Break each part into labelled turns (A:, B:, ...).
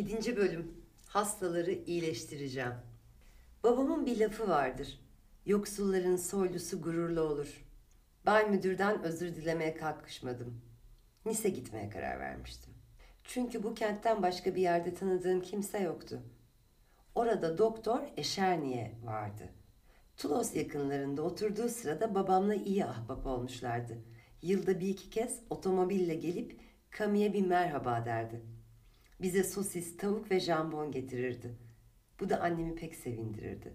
A: 7. bölüm Hastaları iyileştireceğim. Babamın bir lafı vardır. Yoksulların soylusu gururlu olur. Bay müdürden özür dilemeye kalkışmadım. Nice gitmeye karar vermiştim. Çünkü bu kentten başka bir yerde tanıdığım kimse yoktu. Orada doktor Eşerniye vardı. Tulos yakınlarında oturduğu sırada babamla iyi ahbap olmuşlardı. Yılda bir iki kez otomobille gelip Kami'ye bir merhaba derdi. Bize sosis, tavuk ve jambon getirirdi. Bu da annemi pek sevindirirdi.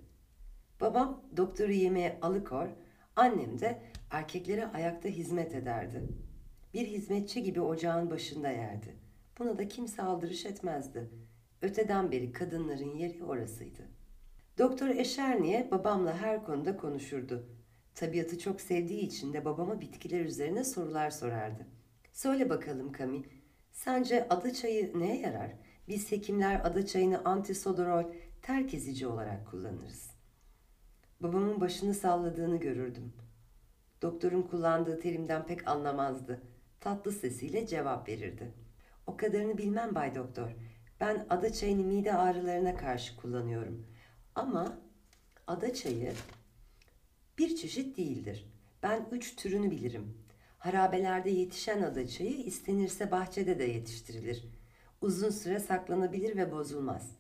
A: Babam doktoru yemeğe alıkor, annem de erkeklere ayakta hizmet ederdi. Bir hizmetçi gibi ocağın başında yerdi. Buna da kimse aldırış etmezdi. Öteden beri kadınların yeri orasıydı. Doktor Eşerniye babamla her konuda konuşurdu. Tabiatı çok sevdiği için de babama bitkiler üzerine sorular sorardı. Söyle bakalım Kami, sence ada çayı neye yarar? Biz hekimler ada çayını antisodorol terk ezici olarak kullanırız. Babamın başını salladığını görürdüm. Doktorun kullandığı terimden pek anlamazdı. Tatlı sesiyle cevap verirdi. O kadarını bilmem Bay Doktor. Ben ada çayını mide ağrılarına karşı kullanıyorum. Ama ada çayı bir çeşit değildir. Ben üç türünü bilirim. Harabelerde yetişen ada çayı istenirse bahçede de yetiştirilir. Uzun süre saklanabilir ve bozulmaz.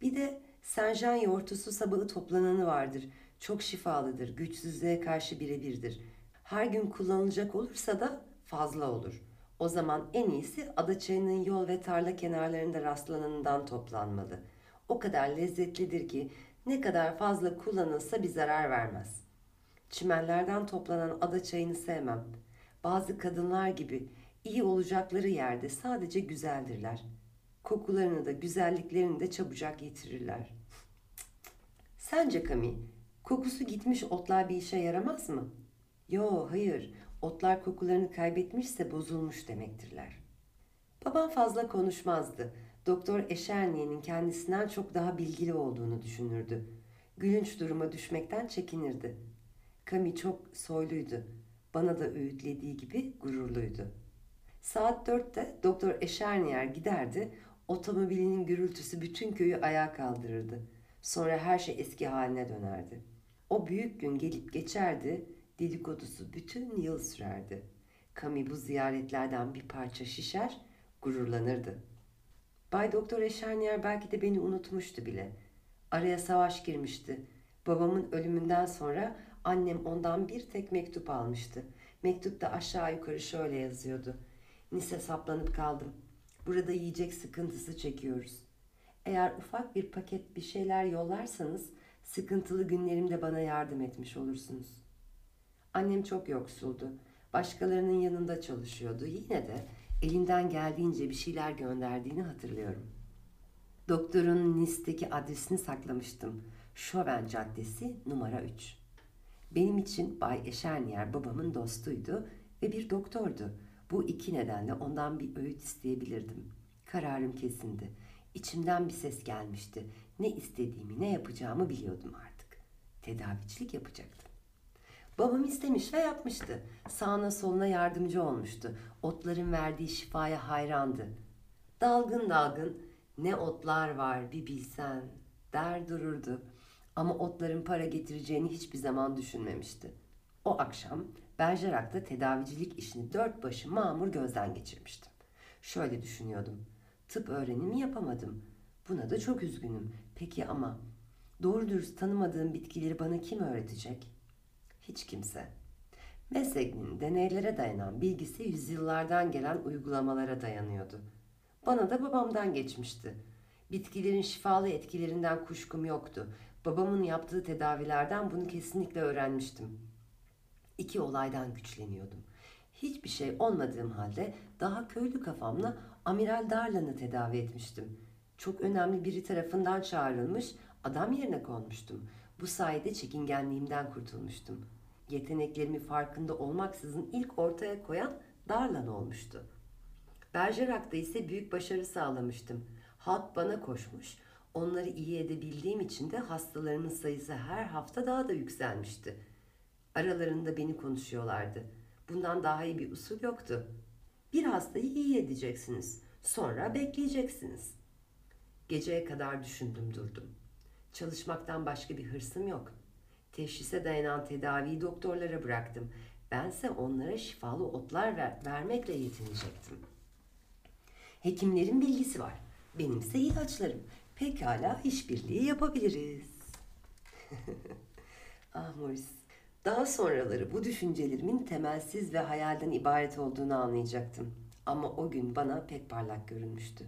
A: Bir de Senjan yoğurtusu sabahı toplananı vardır. Çok şifalıdır, güçsüzlüğe karşı birebirdir. Her gün kullanılacak olursa da fazla olur. O zaman en iyisi ada çayının yol ve tarla kenarlarında rastlananından toplanmalı. O kadar lezzetlidir ki ne kadar fazla kullanılsa bir zarar vermez. Çimenlerden toplanan ada çayını sevmem. Bazı kadınlar gibi iyi olacakları yerde sadece güzeldirler. Kokularını da güzelliklerini de çabucak yitirirler. Sence Kami, kokusu gitmiş otlar bir işe yaramaz mı? Yo, hayır. Otlar kokularını kaybetmişse bozulmuş demektirler. Babam fazla konuşmazdı. Doktor Eşerniye'nin kendisinden çok daha bilgili olduğunu düşünürdü. Gülünç duruma düşmekten çekinirdi. Kami çok soyluydu. Bana da öğütlediği gibi gururluydu. Saat dörtte Doktor Eşerniyer giderdi, otomobilinin gürültüsü bütün köyü ayağa kaldırırdı. Sonra her şey eski haline dönerdi. O büyük gün gelip geçerdi, dedikodusu bütün yıl sürerdi. Kami bu ziyaretlerden bir parça şişer, gururlanırdı. Bay Doktor Eşerniyer belki de beni unutmuştu bile. Araya savaş girmişti. Babamın ölümünden sonra annem ondan bir tek mektup almıştı. Mektupta aşağı yukarı şöyle yazıyordu. Nise saplanıp kaldım. Burada yiyecek sıkıntısı çekiyoruz. Eğer ufak bir paket bir şeyler yollarsanız sıkıntılı günlerimde bana yardım etmiş olursunuz. Annem çok yoksuldu. Başkalarının yanında çalışıyordu. Yine de elinden geldiğince bir şeyler gönderdiğini hatırlıyorum. Doktorun Nice'deki adresini saklamıştım. Şoven Caddesi numara 3. Benim için Bay Eşerniyer babamın dostuydu ve bir doktordu. Bu iki nedenle ondan bir öğüt isteyebilirdim. Kararım kesindi. İçimden bir ses gelmişti. Ne istediğimi, ne yapacağımı biliyordum artık. Tedavicilik yapacaktım. Babam istemiş ve yapmıştı. Sağına soluna yardımcı olmuştu. Otların verdiği şifaya hayrandı. Dalgın dalgın ne otlar var bir bilsen der dururdu. Ama otların para getireceğini hiçbir zaman düşünmemişti. O akşam Bergerak'ta tedavicilik işini dört başı mamur gözden geçirmiştim. Şöyle düşünüyordum. Tıp öğrenimi yapamadım. Buna da çok üzgünüm. Peki ama doğru dürüst tanımadığım bitkileri bana kim öğretecek? Hiç kimse. Mesleğinin deneylere dayanan bilgisi yüzyıllardan gelen uygulamalara dayanıyordu. Bana da babamdan geçmişti. Bitkilerin şifalı etkilerinden kuşkum yoktu. Babamın yaptığı tedavilerden bunu kesinlikle öğrenmiştim. İki olaydan güçleniyordum. Hiçbir şey olmadığım halde daha köylü kafamla Amiral Darlan'ı tedavi etmiştim. Çok önemli biri tarafından çağrılmış, adam yerine konmuştum. Bu sayede çekingenliğimden kurtulmuştum. Yeteneklerimi farkında olmaksızın ilk ortaya koyan Darlan olmuştu. Bergerak'ta ise büyük başarı sağlamıştım. Halk bana koşmuş, onları iyi edebildiğim için de hastalarımın sayısı her hafta daha da yükselmişti. Aralarında beni konuşuyorlardı. Bundan daha iyi bir usul yoktu. Bir hastayı iyi edeceksiniz. Sonra bekleyeceksiniz. Geceye kadar düşündüm durdum. Çalışmaktan başka bir hırsım yok. Teşhise dayanan tedaviyi doktorlara bıraktım. Bense onlara şifalı otlar ver, vermekle yetinecektim. Hekimlerin bilgisi var. Benimse ilaçlarım. Pekala işbirliği yapabiliriz. ah Morris. Daha sonraları bu düşüncelerimin temelsiz ve hayalden ibaret olduğunu anlayacaktım. Ama o gün bana pek parlak görünmüştü.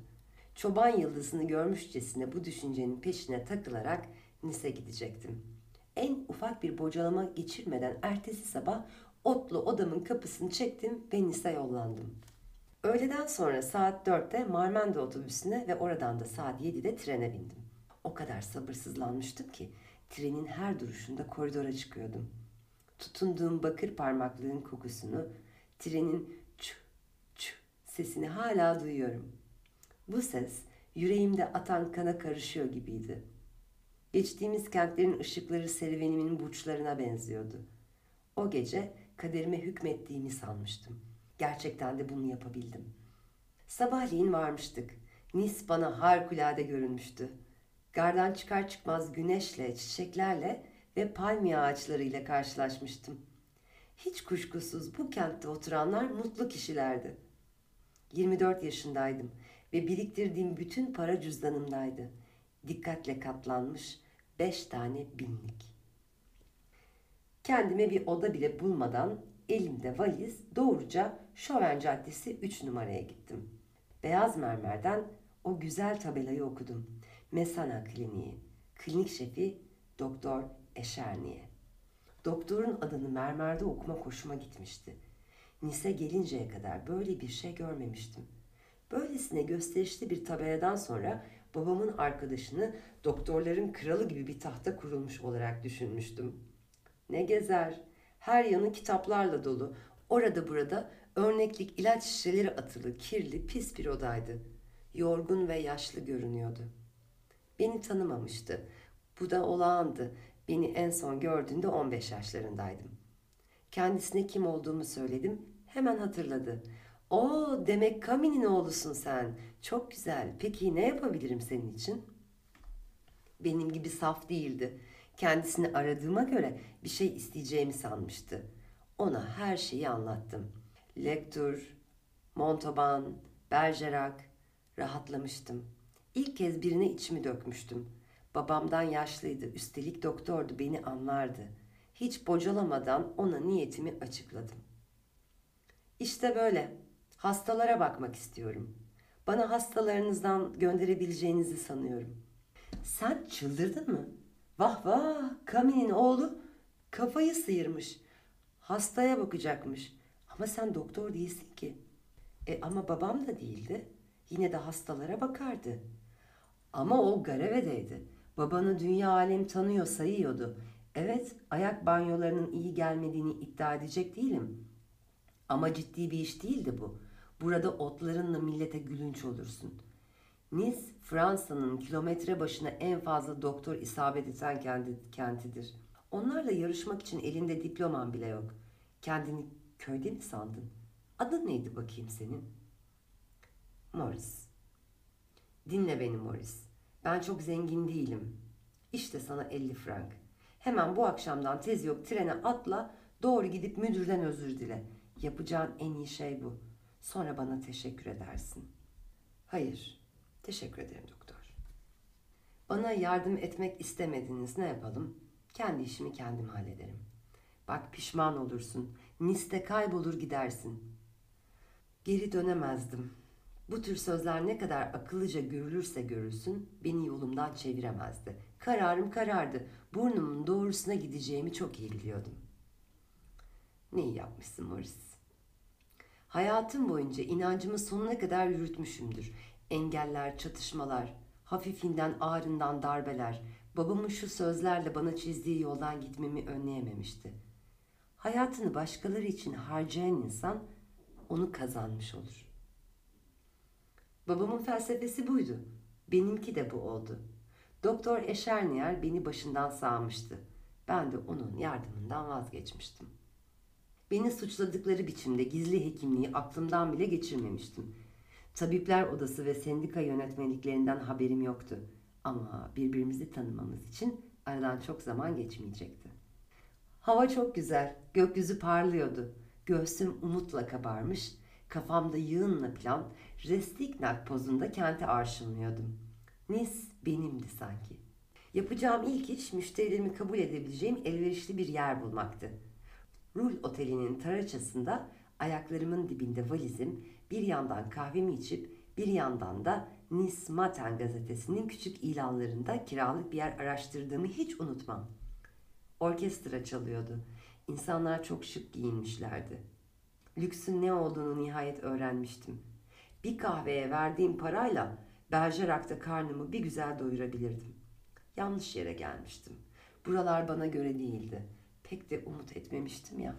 A: Çoban yıldızını görmüşçesine bu düşüncenin peşine takılarak Nis'e gidecektim. En ufak bir bocalama geçirmeden ertesi sabah otlu odamın kapısını çektim ve Nis'e yollandım. Öğleden sonra saat 4'te Marmanda otobüsüne ve oradan da saat 7'de trene bindim. O kadar sabırsızlanmıştım ki trenin her duruşunda koridora çıkıyordum. Tutunduğum bakır parmaklığın kokusunu, trenin çü çü sesini hala duyuyorum. Bu ses yüreğimde atan kana karışıyor gibiydi. Geçtiğimiz kentlerin ışıkları serüvenimin burçlarına benziyordu. O gece kaderime hükmettiğimi sanmıştım. Gerçekten de bunu yapabildim. Sabahleyin varmıştık. Nis bana harikulade görünmüştü. Gardan çıkar çıkmaz güneşle, çiçeklerle ve palmiye ağaçlarıyla karşılaşmıştım. Hiç kuşkusuz bu kentte oturanlar mutlu kişilerdi. 24 yaşındaydım ve biriktirdiğim bütün para cüzdanımdaydı. Dikkatle katlanmış beş tane binlik. Kendime bir oda bile bulmadan elimde valiz doğruca Şoven Caddesi 3 numaraya gittim. Beyaz mermerden o güzel tabelayı okudum. Mesana Kliniği. Klinik şefi Doktor Eşerniye. Doktorun adını mermerde okuma hoşuma gitmişti. Nis'e gelinceye kadar böyle bir şey görmemiştim. Böylesine gösterişli bir tabeladan sonra babamın arkadaşını doktorların kralı gibi bir tahta kurulmuş olarak düşünmüştüm. Ne gezer, her yanı kitaplarla dolu. Orada burada örneklik ilaç şişeleri atılı, kirli, pis bir odaydı. Yorgun ve yaşlı görünüyordu. Beni tanımamıştı. Bu da olağandı. Beni en son gördüğünde 15 yaşlarındaydım. Kendisine kim olduğumu söyledim. Hemen hatırladı. O demek Kami'nin oğlusun sen. Çok güzel. Peki ne yapabilirim senin için? Benim gibi saf değildi. Kendisini aradığıma göre bir şey isteyeceğimi sanmıştı. Ona her şeyi anlattım. Lektur, Montauban, Bergerac, rahatlamıştım. İlk kez birine içimi dökmüştüm. Babamdan yaşlıydı, üstelik doktordu, beni anlardı. Hiç bocalamadan ona niyetimi açıkladım. İşte böyle. Hastalara bakmak istiyorum. Bana hastalarınızdan gönderebileceğinizi sanıyorum. Sen çıldırdın mı? Vah vah, Kami'nin oğlu kafayı sıyırmış. Hastaya bakacakmış. Ama sen doktor değilsin ki. E ama babam da değildi. Yine de hastalara bakardı. Ama o Garave'deydi. Babanı dünya alem tanıyor sayıyordu. Evet ayak banyolarının iyi gelmediğini iddia edecek değilim. Ama ciddi bir iş değildi bu. Burada otlarınla millete gülünç olursun. Nice, Fransa'nın kilometre başına en fazla doktor isabet eden kentidir. Onlarla yarışmak için elinde diploman bile yok. Kendini köyde mi sandın? Adın neydi bakayım senin? Morris. Dinle beni Morris. Ben çok zengin değilim. İşte sana 50 frank. Hemen bu akşamdan tez yok trene atla, doğru gidip müdürden özür dile. Yapacağın en iyi şey bu. Sonra bana teşekkür edersin. Hayır, teşekkür ederim doktor. Bana yardım etmek istemediniz ne yapalım? Kendi işimi kendim hallederim. Bak pişman olursun. Niste kaybolur gidersin. Geri dönemezdim. Bu tür sözler ne kadar akıllıca görülürse görülsün beni yolumdan çeviremezdi. Kararım karardı. Burnumun doğrusuna gideceğimi çok iyi biliyordum. Ne iyi yapmışsın Morris. Hayatım boyunca inancımı sonuna kadar yürütmüşümdür. Engeller, çatışmalar, hafifinden ağrından darbeler, babamın şu sözlerle bana çizdiği yoldan gitmemi önleyememişti. Hayatını başkaları için harcayan insan onu kazanmış olur. Babamın felsefesi buydu. Benimki de bu oldu. Doktor Eşerniyer beni başından sağmıştı. Ben de onun yardımından vazgeçmiştim. Beni suçladıkları biçimde gizli hekimliği aklımdan bile geçirmemiştim. Tabipler odası ve sendika yönetmeliklerinden haberim yoktu. Ama birbirimizi tanımamız için aradan çok zaman geçmeyecekti. Hava çok güzel, gökyüzü parlıyordu. Göğsüm umutla kabarmış, kafamda yığınla plan, restiknak pozunda kente arşınlıyordum. Nis benimdi sanki. Yapacağım ilk iş müşterilerimi kabul edebileceğim elverişli bir yer bulmaktı. Rul Oteli'nin taraçasında ayaklarımın dibinde valizim, bir yandan kahvemi içip bir yandan da Nis Matin gazetesinin küçük ilanlarında kiralık bir yer araştırdığımı hiç unutmam. Orkestra çalıyordu. İnsanlar çok şık giyinmişlerdi. Lüksün ne olduğunu nihayet öğrenmiştim. Bir kahveye verdiğim parayla Bergerak'ta karnımı bir güzel doyurabilirdim. Yanlış yere gelmiştim. Buralar bana göre değildi. Pek de umut etmemiştim ya.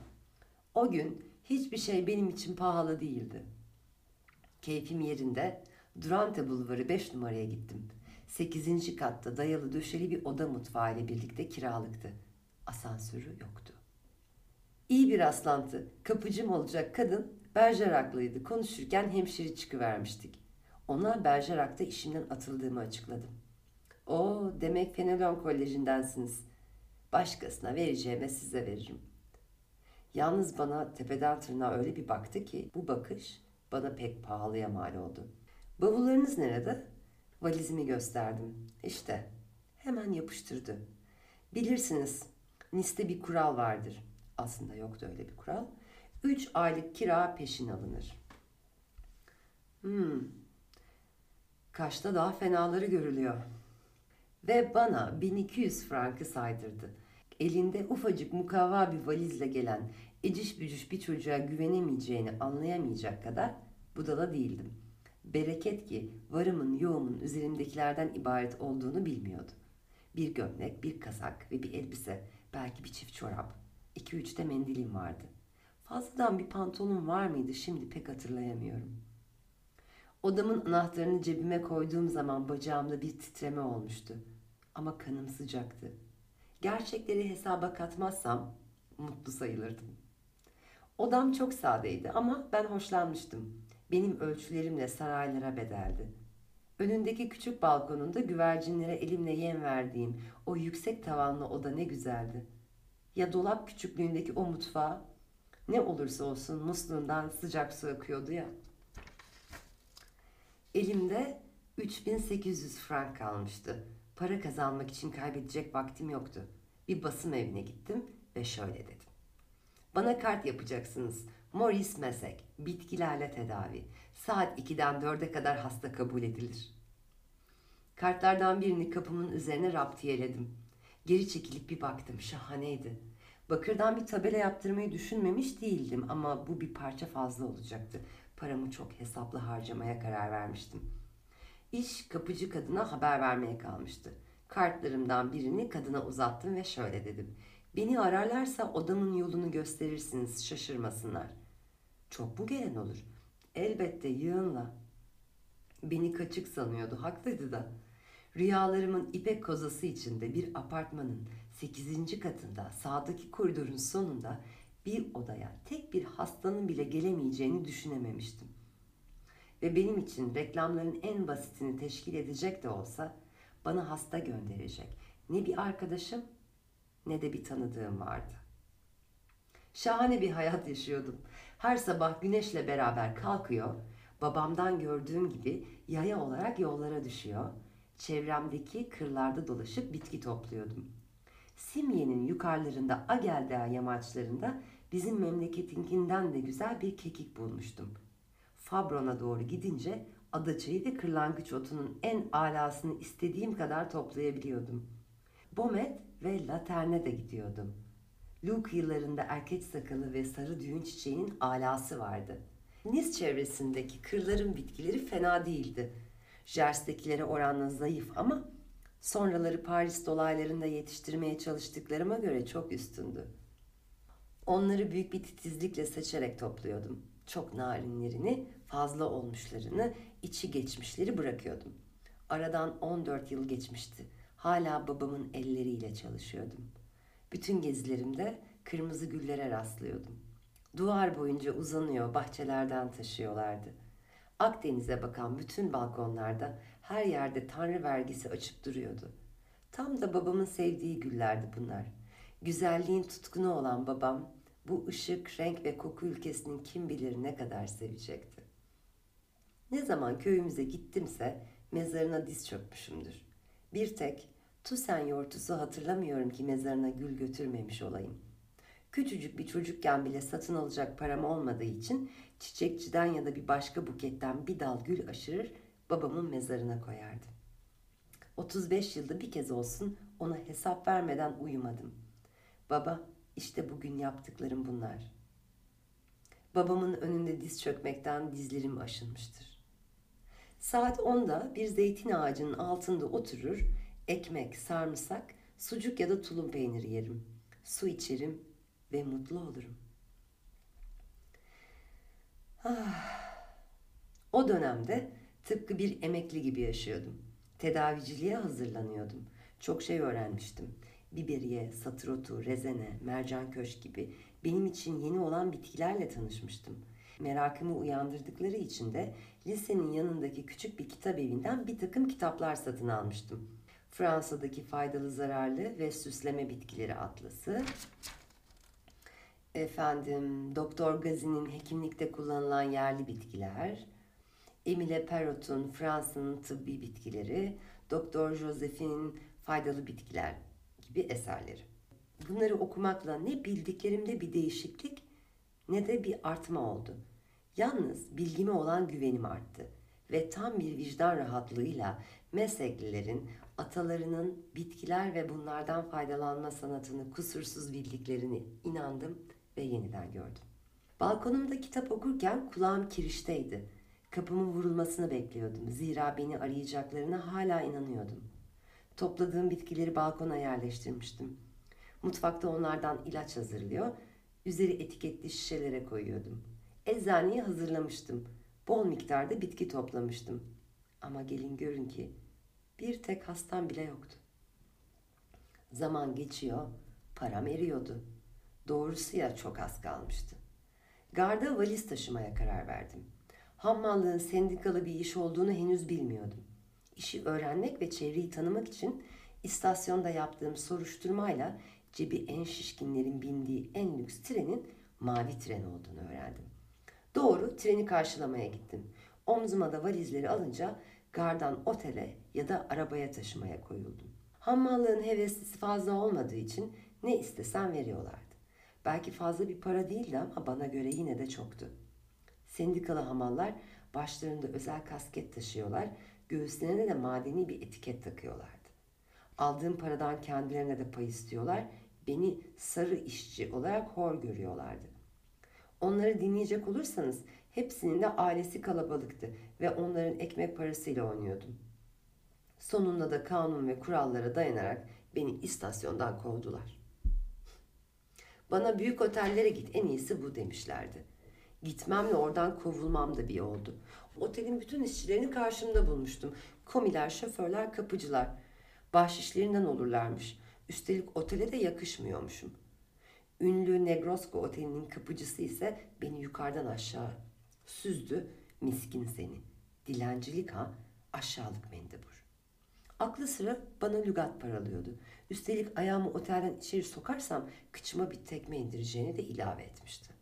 A: O gün hiçbir şey benim için pahalı değildi. Keyfim yerinde Durante Bulvarı 5 numaraya gittim. 8. katta dayalı döşeli bir oda mutfağı ile birlikte kiralıktı. Asansörü yoktu. İyi bir rastlantı. Kapıcım olacak kadın Bergerak'lıydı. Konuşurken hemşire çıkıvermiştik. Ona Bergerak'ta işimden atıldığımı açıkladım. O demek Fenelon Koleji'ndensiniz. Başkasına vereceğime size veririm. Yalnız bana tepeden tırnağa öyle bir baktı ki bu bakış bana pek pahalıya mal oldu. Bavullarınız nerede? Valizimi gösterdim. İşte hemen yapıştırdı. Bilirsiniz Nice'de bir kural vardır. Aslında yoktu öyle bir kural. Üç aylık kira peşin alınır. Hmm. Kaş'ta daha fenaları görülüyor. Ve bana 1200 frankı saydırdı. Elinde ufacık mukavva bir valizle gelen eciş bücüş bir çocuğa güvenemeyeceğini anlayamayacak kadar budala değildim. Bereket ki varımın yoğumun üzerimdekilerden ibaret olduğunu bilmiyordu. Bir gömlek, bir kazak ve bir elbise, belki bir çift çorap. İki üç de mendilim vardı. Fazladan bir pantolon var mıydı şimdi pek hatırlayamıyorum. Odamın anahtarını cebime koyduğum zaman bacağımda bir titreme olmuştu. Ama kanım sıcaktı. Gerçekleri hesaba katmazsam mutlu sayılırdım. Odam çok sadeydi ama ben hoşlanmıştım. Benim ölçülerimle saraylara bedeldi. Önündeki küçük balkonunda güvercinlere elimle yem verdiğim o yüksek tavanlı oda ne güzeldi. Ya dolap küçüklüğündeki o mutfağı ne olursa olsun musluğundan sıcak su akıyordu ya. Elimde 3800 frank kalmıştı. Para kazanmak için kaybedecek vaktim yoktu. Bir basım evine gittim ve şöyle dedim. Bana kart yapacaksınız. Morris Mesek, bitkilerle tedavi. Saat 2'den 4'e kadar hasta kabul edilir. Kartlardan birini kapımın üzerine raptiyeledim. Geri çekilip bir baktım, şahaneydi. Bakırdan bir tabela yaptırmayı düşünmemiş değildim ama bu bir parça fazla olacaktı. Paramı çok hesaplı harcamaya karar vermiştim. İş kapıcı kadına haber vermeye kalmıştı. Kartlarımdan birini kadına uzattım ve şöyle dedim. Beni ararlarsa odamın yolunu gösterirsiniz, şaşırmasınlar. Çok mu gelen olur? Elbette yığınla. Beni kaçık sanıyordu, haklıydı da. Rüyalarımın ipek kozası içinde bir apartmanın 8. katında sağdaki koridorun sonunda bir odaya tek bir hastanın bile gelemeyeceğini düşünememiştim. Ve benim için reklamların en basitini teşkil edecek de olsa bana hasta gönderecek ne bir arkadaşım ne de bir tanıdığım vardı. Şahane bir hayat yaşıyordum. Her sabah güneşle beraber kalkıyor, babamdan gördüğüm gibi yaya olarak yollara düşüyor, çevremdeki kırlarda dolaşıp bitki topluyordum. Simye'nin yukarılarında Agel yamaçlarında bizim memleketinkinden de güzel bir kekik bulmuştum. Fabron'a doğru gidince adaçayı ve kırlangıç otunun en alasını istediğim kadar toplayabiliyordum. Bomet ve Laterne de gidiyordum. Luke yıllarında erkek sakalı ve sarı düğün çiçeğinin alası vardı. Nice çevresindeki kırların bitkileri fena değildi. Jers'tekilere oranla zayıf ama sonraları Paris dolaylarında yetiştirmeye çalıştıklarıma göre çok üstündü. Onları büyük bir titizlikle seçerek topluyordum. Çok narinlerini, fazla olmuşlarını, içi geçmişleri bırakıyordum. Aradan 14 yıl geçmişti. Hala babamın elleriyle çalışıyordum. Bütün gezilerimde kırmızı güllere rastlıyordum. Duvar boyunca uzanıyor, bahçelerden taşıyorlardı. Akdeniz'e bakan bütün balkonlarda her yerde tanrı vergisi açıp duruyordu. Tam da babamın sevdiği güllerdi bunlar. Güzelliğin tutkunu olan babam bu ışık, renk ve koku ülkesinin kim bilir ne kadar sevecekti. Ne zaman köyümüze gittimse mezarına diz çökmüşümdür. Bir tek Tusen yortusu hatırlamıyorum ki mezarına gül götürmemiş olayım. Küçücük bir çocukken bile satın alacak param olmadığı için çiçekçiden ya da bir başka buketten bir dal gül aşırır babamın mezarına koyardım. 35 yılda bir kez olsun ona hesap vermeden uyumadım. Baba işte bugün yaptıklarım bunlar. Babamın önünde diz çökmekten dizlerim aşınmıştır. Saat 10'da bir zeytin ağacının altında oturur, ekmek, sarımsak, sucuk ya da tulum peyniri yerim. Su içerim ve mutlu olurum. Ah. O dönemde tıpkı bir emekli gibi yaşıyordum. Tedaviciliğe hazırlanıyordum. Çok şey öğrenmiştim. Biberiye, satırotu, rezene, mercan köşk gibi benim için yeni olan bitkilerle tanışmıştım. Merakımı uyandırdıkları için de lisenin yanındaki küçük bir kitap evinden bir takım kitaplar satın almıştım. Fransa'daki faydalı zararlı ve süsleme bitkileri atlası, efendim Doktor Gazi'nin hekimlikte kullanılan yerli bitkiler, Emile Perrot'un Fransa'nın tıbbi bitkileri, Doktor Josephine'in faydalı bitkiler gibi eserleri. Bunları okumakla ne bildiklerimde bir değişiklik ne de bir artma oldu. Yalnız bilgime olan güvenim arttı ve tam bir vicdan rahatlığıyla mesleklilerin atalarının bitkiler ve bunlardan faydalanma sanatını kusursuz bildiklerini inandım ve yeniden gördüm. Balkonumda kitap okurken kulağım kirişteydi. Kapımın vurulmasını bekliyordum. Zira beni arayacaklarına hala inanıyordum. Topladığım bitkileri balkona yerleştirmiştim. Mutfakta onlardan ilaç hazırlıyor, üzeri etiketli şişelere koyuyordum. Eczaneyi hazırlamıştım. Bol miktarda bitki toplamıştım. Ama gelin görün ki bir tek hastam bile yoktu. Zaman geçiyor, param eriyordu. Doğrusu ya çok az kalmıştı. Garda valiz taşımaya karar verdim. Hammallığın sendikalı bir iş olduğunu henüz bilmiyordum. İşi öğrenmek ve çevreyi tanımak için istasyonda yaptığım soruşturmayla cebi en şişkinlerin bindiği en lüks trenin mavi tren olduğunu öğrendim. Doğru treni karşılamaya gittim. Omzuma da valizleri alınca gardan otele ya da arabaya taşımaya koyuldum. Hammallığın heveslisi fazla olmadığı için ne istesem veriyorlardı. Belki fazla bir para değildi ama bana göre yine de çoktu. Sendikalı hamallar başlarında özel kasket taşıyorlar, göğüslerine de madeni bir etiket takıyorlardı. Aldığım paradan kendilerine de pay istiyorlar, beni sarı işçi olarak hor görüyorlardı. Onları dinleyecek olursanız hepsinin de ailesi kalabalıktı ve onların ekmek parasıyla oynuyordum. Sonunda da kanun ve kurallara dayanarak beni istasyondan kovdular. Bana büyük otellere git en iyisi bu demişlerdi. Gitmemle oradan kovulmam da bir oldu. Otelin bütün işçilerini karşımda bulmuştum. Komiler, şoförler, kapıcılar. Bahşişlerinden olurlarmış. Üstelik otele de yakışmıyormuşum. Ünlü Negrosko otelinin kapıcısı ise beni yukarıdan aşağı süzdü. Miskin seni. Dilencilik ha, aşağılık mendebur. Aklı sıra bana lügat paralıyordu. Üstelik ayağımı otelden içeri sokarsam kıçıma bir tekme indireceğini de ilave etmişti.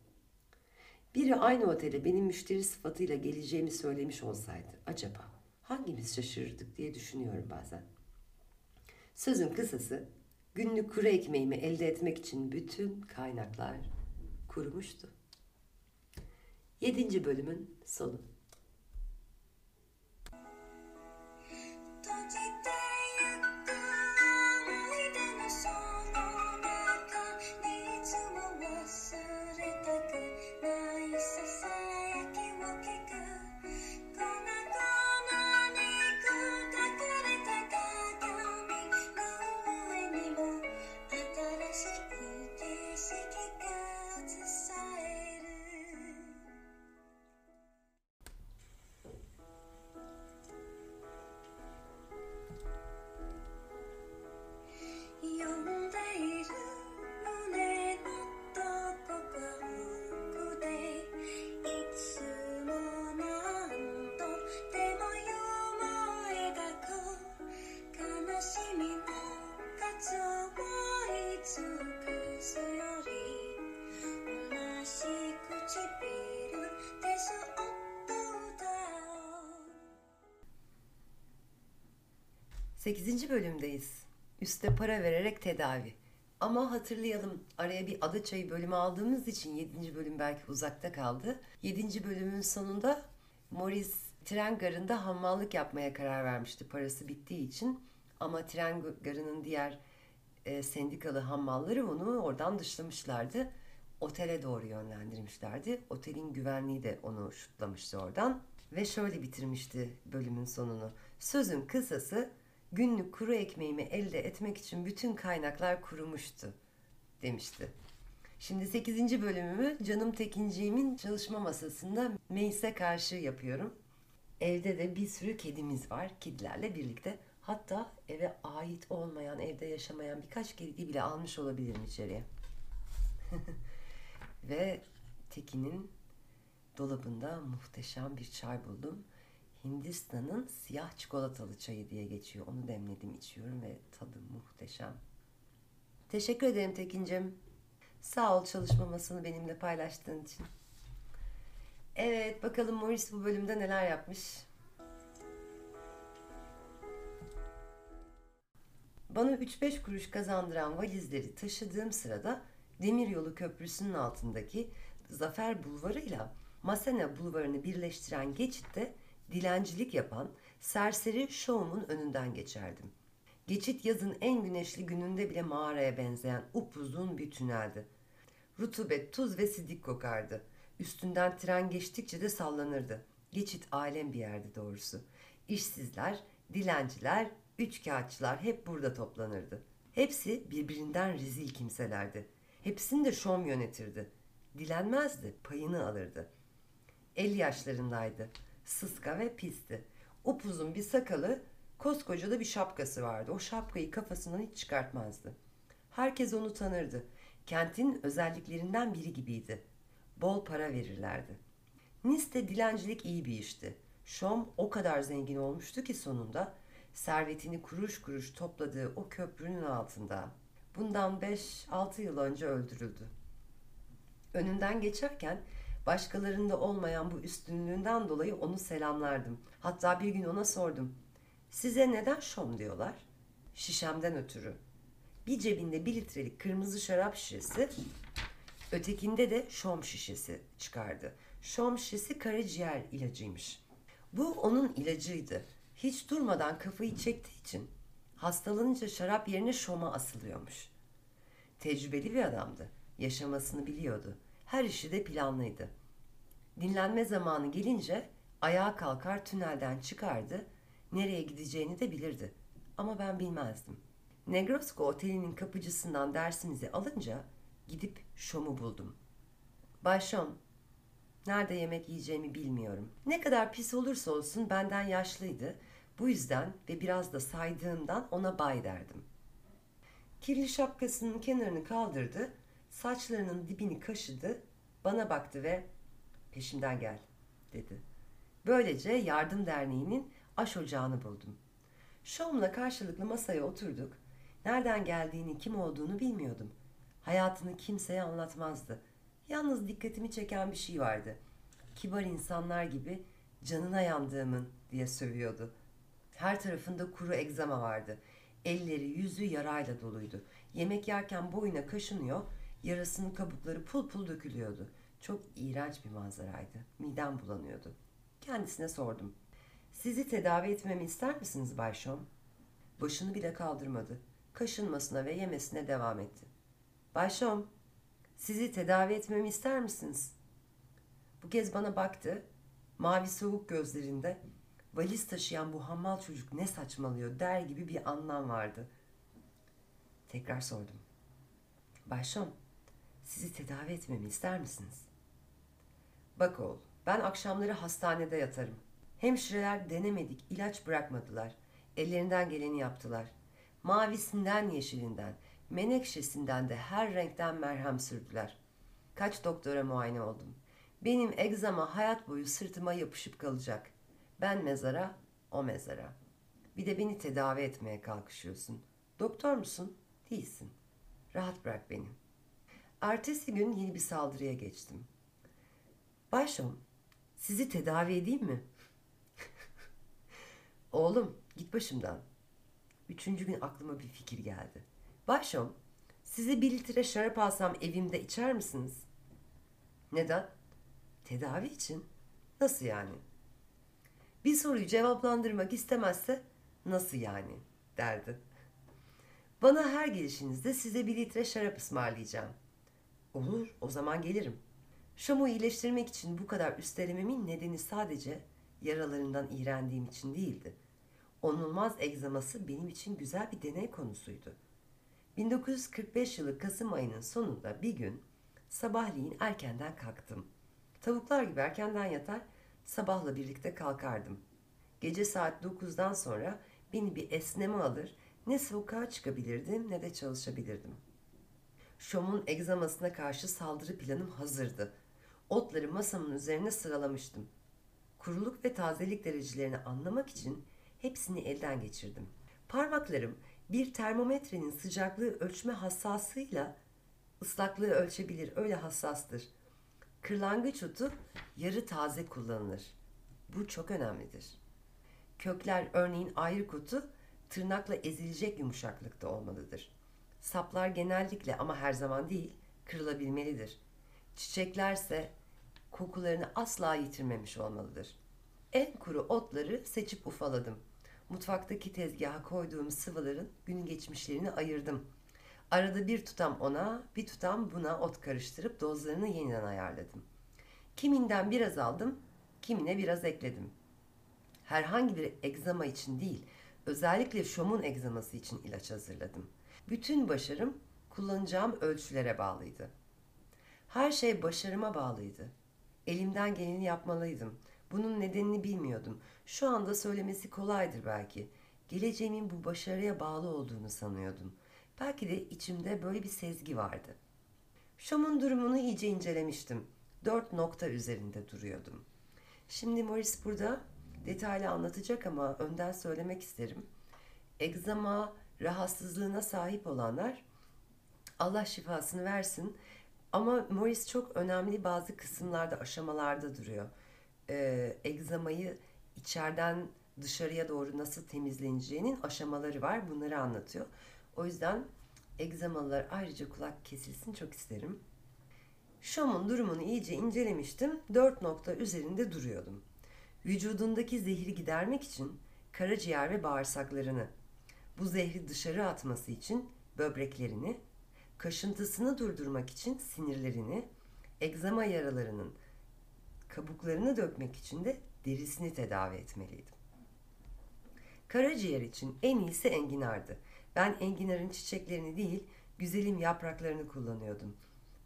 A: Biri aynı otele benim müşteri sıfatıyla geleceğimi söylemiş olsaydı acaba hangimiz şaşırırdık diye düşünüyorum bazen. Sözün kısası günlük kuru ekmeğimi elde etmek için bütün kaynaklar kurumuştu. Yedinci bölümün sonu. Bölümdeyiz. Üste para vererek tedavi. Ama hatırlayalım araya bir ada çayı bölümü aldığımız için 7. bölüm belki uzakta kaldı. 7. bölümün sonunda Morris tren garında hammallık yapmaya karar vermişti parası bittiği için. Ama tren garının diğer e, sendikalı hammalları onu oradan dışlamışlardı. Otele doğru yönlendirmişlerdi. Otelin güvenliği de onu şutlamıştı oradan. Ve şöyle bitirmişti bölümün sonunu. Sözün kısası günlük kuru ekmeğimi elde etmek için bütün kaynaklar kurumuştu demişti. Şimdi 8. bölümümü Canım Tekinciğimin çalışma masasında Meis'e karşı yapıyorum. Evde de bir sürü kedimiz var. Kedilerle birlikte. Hatta eve ait olmayan, evde yaşamayan birkaç kedi bile almış olabilirim içeriye. Ve Tekin'in dolabında muhteşem bir çay buldum. Hindistan'ın siyah çikolatalı çayı diye geçiyor. Onu demledim içiyorum ve tadı muhteşem. Teşekkür ederim Tekin'cim. Sağ ol çalışma masını benimle paylaştığın için. Evet bakalım Morris bu bölümde neler yapmış. Bana 3-5 kuruş kazandıran valizleri taşıdığım sırada Demiryolu Köprüsü'nün altındaki Zafer Bulvarı ile Masena Bulvarı'nı birleştiren geçitte dilencilik yapan serseri şovumun önünden geçerdim. Geçit yazın en güneşli gününde bile mağaraya benzeyen upuzun bir tüneldi. Rutubet, tuz ve sidik kokardı. Üstünden tren geçtikçe de sallanırdı. Geçit alem bir yerdi doğrusu. İşsizler, dilenciler, üçkağıtçılar hep burada toplanırdı. Hepsi birbirinden rezil kimselerdi. Hepsini de şom yönetirdi. Dilenmezdi, payını alırdı. El yaşlarındaydı. Sıska ve pisti. Upuzun bir sakalı, koskoca da bir şapkası vardı. O şapkayı kafasından hiç çıkartmazdı. Herkes onu tanırdı. Kentin özelliklerinden biri gibiydi. Bol para verirlerdi. Nice'de dilencilik iyi bir işti. Şom o kadar zengin olmuştu ki sonunda servetini kuruş kuruş topladığı o köprünün altında bundan 5-6 yıl önce öldürüldü. Önünden geçerken başkalarında olmayan bu üstünlüğünden dolayı onu selamlardım. Hatta bir gün ona sordum. Size neden şom diyorlar? Şişemden ötürü. Bir cebinde bir litrelik kırmızı şarap şişesi, ötekinde de şom şişesi çıkardı. Şom şişesi karaciğer ilacıymış. Bu onun ilacıydı. Hiç durmadan kafayı çektiği için hastalanınca şarap yerine şoma asılıyormuş. Tecrübeli bir adamdı. Yaşamasını biliyordu. Her işi de planlıydı. Dinlenme zamanı gelince ayağa kalkar tünelden çıkardı. Nereye gideceğini de bilirdi. Ama ben bilmezdim. Negrosko otelinin kapıcısından dersimizi alınca gidip Şom'u buldum. Bay Şom, nerede yemek yiyeceğimi bilmiyorum. Ne kadar pis olursa olsun benden yaşlıydı. Bu yüzden ve biraz da saydığımdan ona bay derdim. Kirli şapkasının kenarını kaldırdı, saçlarının dibini kaşıdı, bana baktı ve peşimden gel dedi. Böylece Yardım Derneği'nin aş ocağını buldum. Şom'la karşılıklı masaya oturduk. Nereden geldiğini, kim olduğunu bilmiyordum. Hayatını kimseye anlatmazdı. Yalnız dikkatimi çeken bir şey vardı. Kibar insanlar gibi canına yandığımın diye sövüyordu. Her tarafında kuru egzama vardı. Elleri, yüzü yarayla doluydu. Yemek yerken boyuna kaşınıyor, yarasının kabukları pul pul dökülüyordu. Çok iğrenç bir manzaraydı. Midem bulanıyordu. Kendisine sordum. Sizi tedavi etmemi ister misiniz Bay Şom? Başını bile kaldırmadı. Kaşınmasına ve yemesine devam etti. Bay Şom, sizi tedavi etmemi ister misiniz? Bu kez bana baktı. Mavi soğuk gözlerinde valiz taşıyan bu hammal çocuk ne saçmalıyor der gibi bir anlam vardı. Tekrar sordum. Bay Şom, sizi tedavi etmemi ister misiniz? Bak oğul, ben akşamları hastanede yatarım. Hemşireler denemedik, ilaç bırakmadılar. Ellerinden geleni yaptılar. Mavisinden yeşilinden, menekşesinden de her renkten merhem sürdüler. Kaç doktora muayene oldum. Benim egzama hayat boyu sırtıma yapışıp kalacak. Ben mezara, o mezara. Bir de beni tedavi etmeye kalkışıyorsun. Doktor musun? Değilsin. Rahat bırak beni. Ertesi gün yeni bir saldırıya geçtim. Başom, sizi tedavi edeyim mi? Oğlum, git başımdan. Üçüncü gün aklıma bir fikir geldi. Başım, size bir litre şarap alsam evimde içer misiniz? Neden? Tedavi için. Nasıl yani? Bir soruyu cevaplandırmak istemezse nasıl yani derdi. Bana her gelişinizde size bir litre şarap ısmarlayacağım. Olur, o zaman gelirim. Şam'ı iyileştirmek için bu kadar üstelememin nedeni sadece yaralarından iğrendiğim için değildi. Onulmaz egzaması benim için güzel bir deney konusuydu. 1945 yılı Kasım ayının sonunda bir gün sabahleyin erkenden kalktım. Tavuklar gibi erkenden yatar, sabahla birlikte kalkardım. Gece saat 9'dan sonra beni bir esneme alır, ne sokağa çıkabilirdim ne de çalışabilirdim. Şom'un egzamasına karşı saldırı planım hazırdı. Otları masamın üzerine sıralamıştım. Kuruluk ve tazelik derecelerini anlamak için hepsini elden geçirdim. Parmaklarım bir termometrenin sıcaklığı ölçme hassasıyla ıslaklığı ölçebilir, öyle hassastır. Kırlangıç otu yarı taze kullanılır. Bu çok önemlidir. Kökler örneğin ayrık otu tırnakla ezilecek yumuşaklıkta olmalıdır. Saplar genellikle ama her zaman değil kırılabilmelidir. Çiçeklerse kokularını asla yitirmemiş olmalıdır. En kuru otları seçip ufaladım. Mutfaktaki tezgaha koyduğum sıvıların gün geçmişlerini ayırdım. Arada bir tutam ona, bir tutam buna ot karıştırıp dozlarını yeniden ayarladım. Kiminden biraz aldım, kimine biraz ekledim. Herhangi bir egzama için değil, özellikle şomun egzaması için ilaç hazırladım. Bütün başarım kullanacağım ölçülere bağlıydı. Her şey başarıma bağlıydı. Elimden geleni yapmalıydım. Bunun nedenini bilmiyordum. Şu anda söylemesi kolaydır belki. Geleceğimin bu başarıya bağlı olduğunu sanıyordum. Belki de içimde böyle bir sezgi vardı. Şom'un durumunu iyice incelemiştim. Dört nokta üzerinde duruyordum. Şimdi Morris burada detaylı anlatacak ama önden söylemek isterim. Egzama rahatsızlığına sahip olanlar Allah şifasını versin. Ama Morris çok önemli bazı kısımlarda, aşamalarda duruyor. Ee, egzamayı içeriden dışarıya doğru nasıl temizleneceğinin aşamaları var. Bunları anlatıyor. O yüzden egzamalılar ayrıca kulak kesilsin çok isterim. Şom'un durumunu iyice incelemiştim. Dört nokta üzerinde duruyordum. Vücudundaki zehri gidermek için karaciğer ve bağırsaklarını, bu zehri dışarı atması için böbreklerini, kaşıntısını durdurmak için sinirlerini, egzama yaralarının kabuklarını dökmek için de derisini tedavi etmeliydim. Karaciğer için en iyisi enginardı. Ben enginarın çiçeklerini değil, güzelim yapraklarını kullanıyordum.